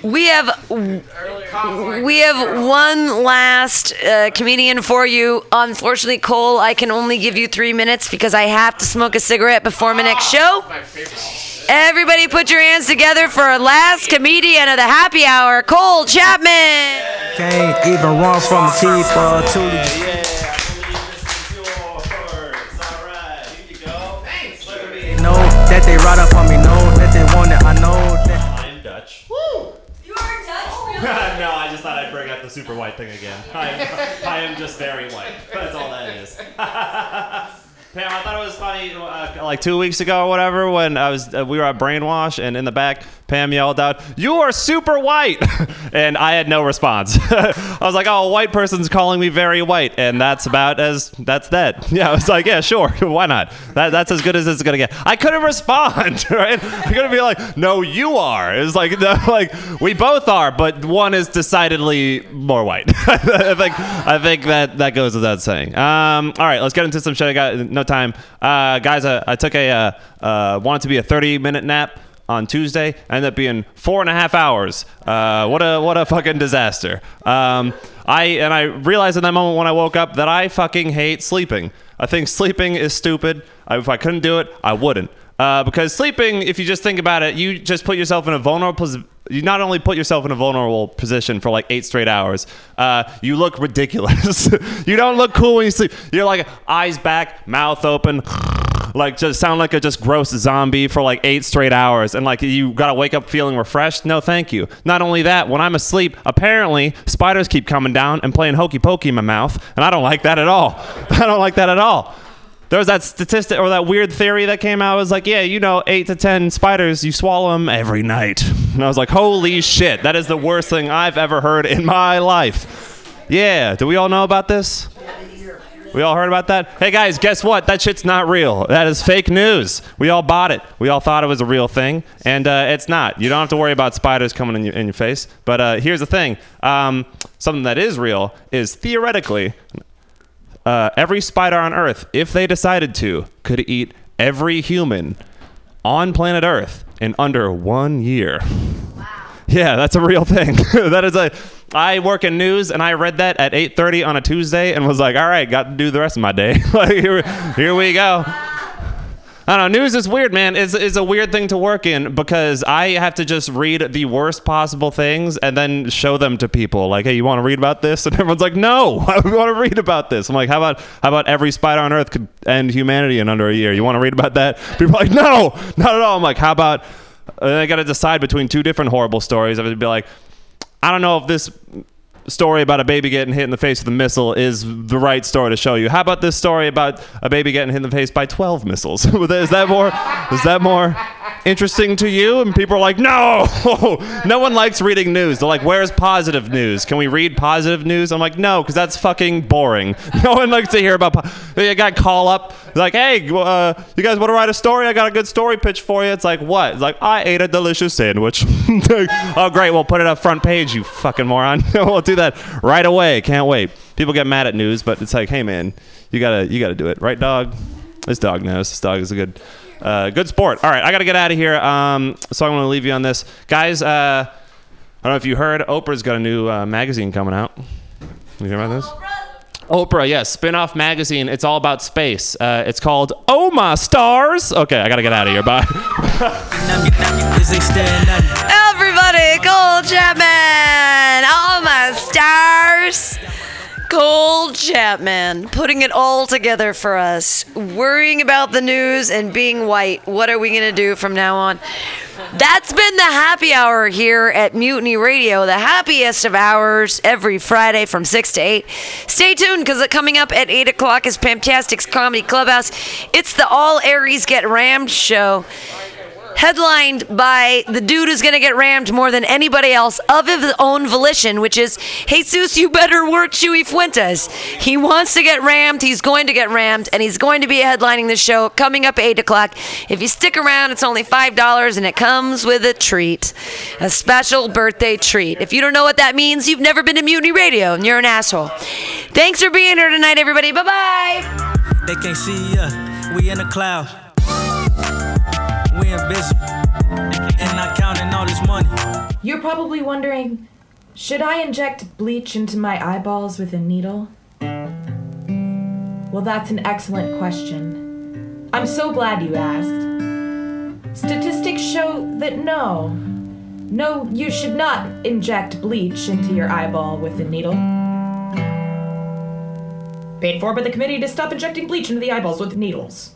We have we have one last uh, comedian for you. Unfortunately, Cole, I can only give you three minutes because I have to smoke a cigarette before my next show. Everybody, put your hands together for our last comedian of the happy hour, Cole Chapman. Can't even run from teeth. That they ride up on me, know that they want it, I know that. I'm Dutch. Woo! You are Dutch? no, I just thought I'd bring up the super white thing again. I am, I am just very white. That's all that is. Pam, I thought it was funny, uh, like two weeks ago or whatever, when I was uh, we were at Brainwash, and in the back, Pam yelled out, "You are super white," and I had no response. I was like, "Oh, a white person's calling me very white," and that's about as that's that. Yeah, I was like, "Yeah, sure, why not? That, that's as good as it's gonna get." I couldn't respond, right? I couldn't be like, "No, you are." It's like, no, like we both are, but one is decidedly more white. I think I think that that goes without saying. Um, all right, let's get into some shit. I got no time, uh, guys. I, I took a uh, uh, wanted to be a 30 minute nap on Tuesday. Ended up being four and a half hours. Uh, what a what a fucking disaster. Um, I and I realized in that moment when I woke up that I fucking hate sleeping. I think sleeping is stupid. I, if I couldn't do it, I wouldn't. Uh, because sleeping, if you just think about it, you just put yourself in a vulnerable position. You not only put yourself in a vulnerable position for like eight straight hours, uh, you look ridiculous. you don't look cool when you sleep. You're like eyes back, mouth open, like just sound like a just gross zombie for like eight straight hours, and like you gotta wake up feeling refreshed. No, thank you. Not only that, when I'm asleep, apparently spiders keep coming down and playing hokey pokey in my mouth, and I don't like that at all. I don't like that at all. There was that statistic or that weird theory that came out. It was like, yeah, you know, eight to ten spiders, you swallow them every night. And I was like, holy shit, that is the worst thing I've ever heard in my life. Yeah, do we all know about this? We all heard about that? Hey guys, guess what? That shit's not real. That is fake news. We all bought it. We all thought it was a real thing, and uh, it's not. You don't have to worry about spiders coming in your, in your face. But uh, here's the thing um, something that is real is theoretically, uh, every spider on Earth, if they decided to, could eat every human on planet Earth in under one year. Wow. Yeah, that's a real thing. that is a. I work in news, and I read that at 8:30 on a Tuesday, and was like, "All right, got to do the rest of my day." like here, here we go. I don't know. News is weird, man. It's, it's a weird thing to work in because I have to just read the worst possible things and then show them to people. Like, hey, you want to read about this? And everyone's like, no, I want to read about this. I'm like, how about how about every spider on Earth could end humanity in under a year? You want to read about that? People are like, no, not at all. I'm like, how about? And I got to decide between two different horrible stories. I would be like, I don't know if this story about a baby getting hit in the face with a missile is the right story to show you. How about this story about a baby getting hit in the face by 12 missiles? is that more is that more interesting to you? And people are like, "No. no one likes reading news." They're like, "Where's positive news? Can we read positive news?" I'm like, "No, cuz that's fucking boring. No one likes to hear about po-. They got call up like, "Hey, uh, you guys want to write a story? I got a good story pitch for you." It's like, "What?" It's like, "I ate a delicious sandwich." oh, great. We'll put it up front page, you fucking moron. we'll do that right away. Can't wait. People get mad at news, but it's like, hey man, you gotta you gotta do it, right, dog? This dog knows. This dog is a good uh, good sport. All right, I gotta get out of here. Um, so I'm gonna leave you on this, guys. Uh, I don't know if you heard, Oprah's got a new uh, magazine coming out. You hear about this? Oprah, yes, spin-off magazine. It's all about space. Uh, it's called Oh My Stars. Okay, I gotta get out of here. Bye. Everybody, Cole Chapman! All my stars! Cole Chapman putting it all together for us. Worrying about the news and being white. What are we going to do from now on? That's been the happy hour here at Mutiny Radio, the happiest of hours every Friday from 6 to 8. Stay tuned because coming up at 8 o'clock is Pamtastic's Comedy Clubhouse. It's the All Aries Get Rammed show. Headlined by the dude who's going to get rammed more than anybody else of his own volition, which is Jesus, you better work Chewy Fuentes. He wants to get rammed, he's going to get rammed, and he's going to be headlining the show coming up at 8 o'clock. If you stick around, it's only $5 and it comes with a treat a special birthday treat. If you don't know what that means, you've never been to Mutiny Radio and you're an asshole. Thanks for being here tonight, everybody. Bye bye. They can't see ya. We in the cloud. We invisible. And not counting all this money. You're probably wondering should I inject bleach into my eyeballs with a needle? Well, that's an excellent question. I'm so glad you asked. Statistics show that no. No, you should not inject bleach into your eyeball with a needle. Paid for by the committee to stop injecting bleach into the eyeballs with needles.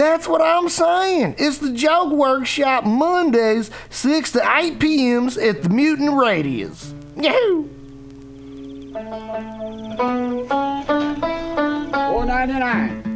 That's what I'm saying. It's the Joke Workshop Mondays, 6 to 8 p.m.s at the Mutant Radius. Yahoo! 499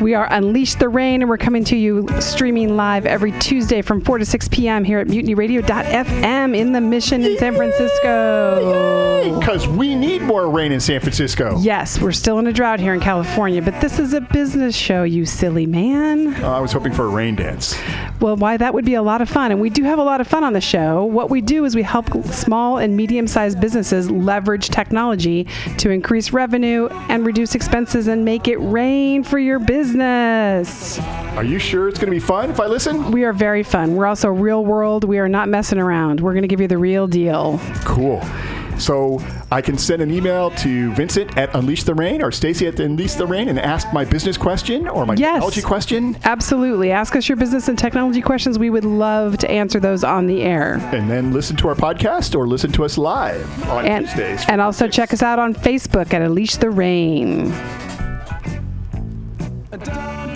We are Unleash the Rain, and we're coming to you streaming live every Tuesday from 4 to 6 p.m. here at mutinyradio.fm in the Mission in San Francisco. Because we need more rain in San Francisco. Yes, we're still in a drought here in California, but this is a business show, you silly man. Uh, I was hoping for a rain dance. Well, why that would be a lot of fun, and we do have a lot of fun on the show. What we do is we help small and medium-sized businesses leverage technology to increase revenue and reduce expenses and make it rain for your business. Are you sure it's going to be fun if I listen? We are very fun. We're also real world. We are not messing around. We're going to give you the real deal. Cool. So I can send an email to Vincent at Unleash the Rain or Stacy at Unleash the Rain and ask my business question or my technology question. Absolutely. Ask us your business and technology questions. We would love to answer those on the air. And then listen to our podcast or listen to us live on And, Tuesdays. and also check us out on Facebook at Unleash the Rain. Don't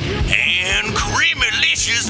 and creamy and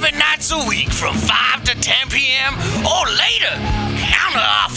seven nights a week from 5 to 10 p.m. or later. Counter offer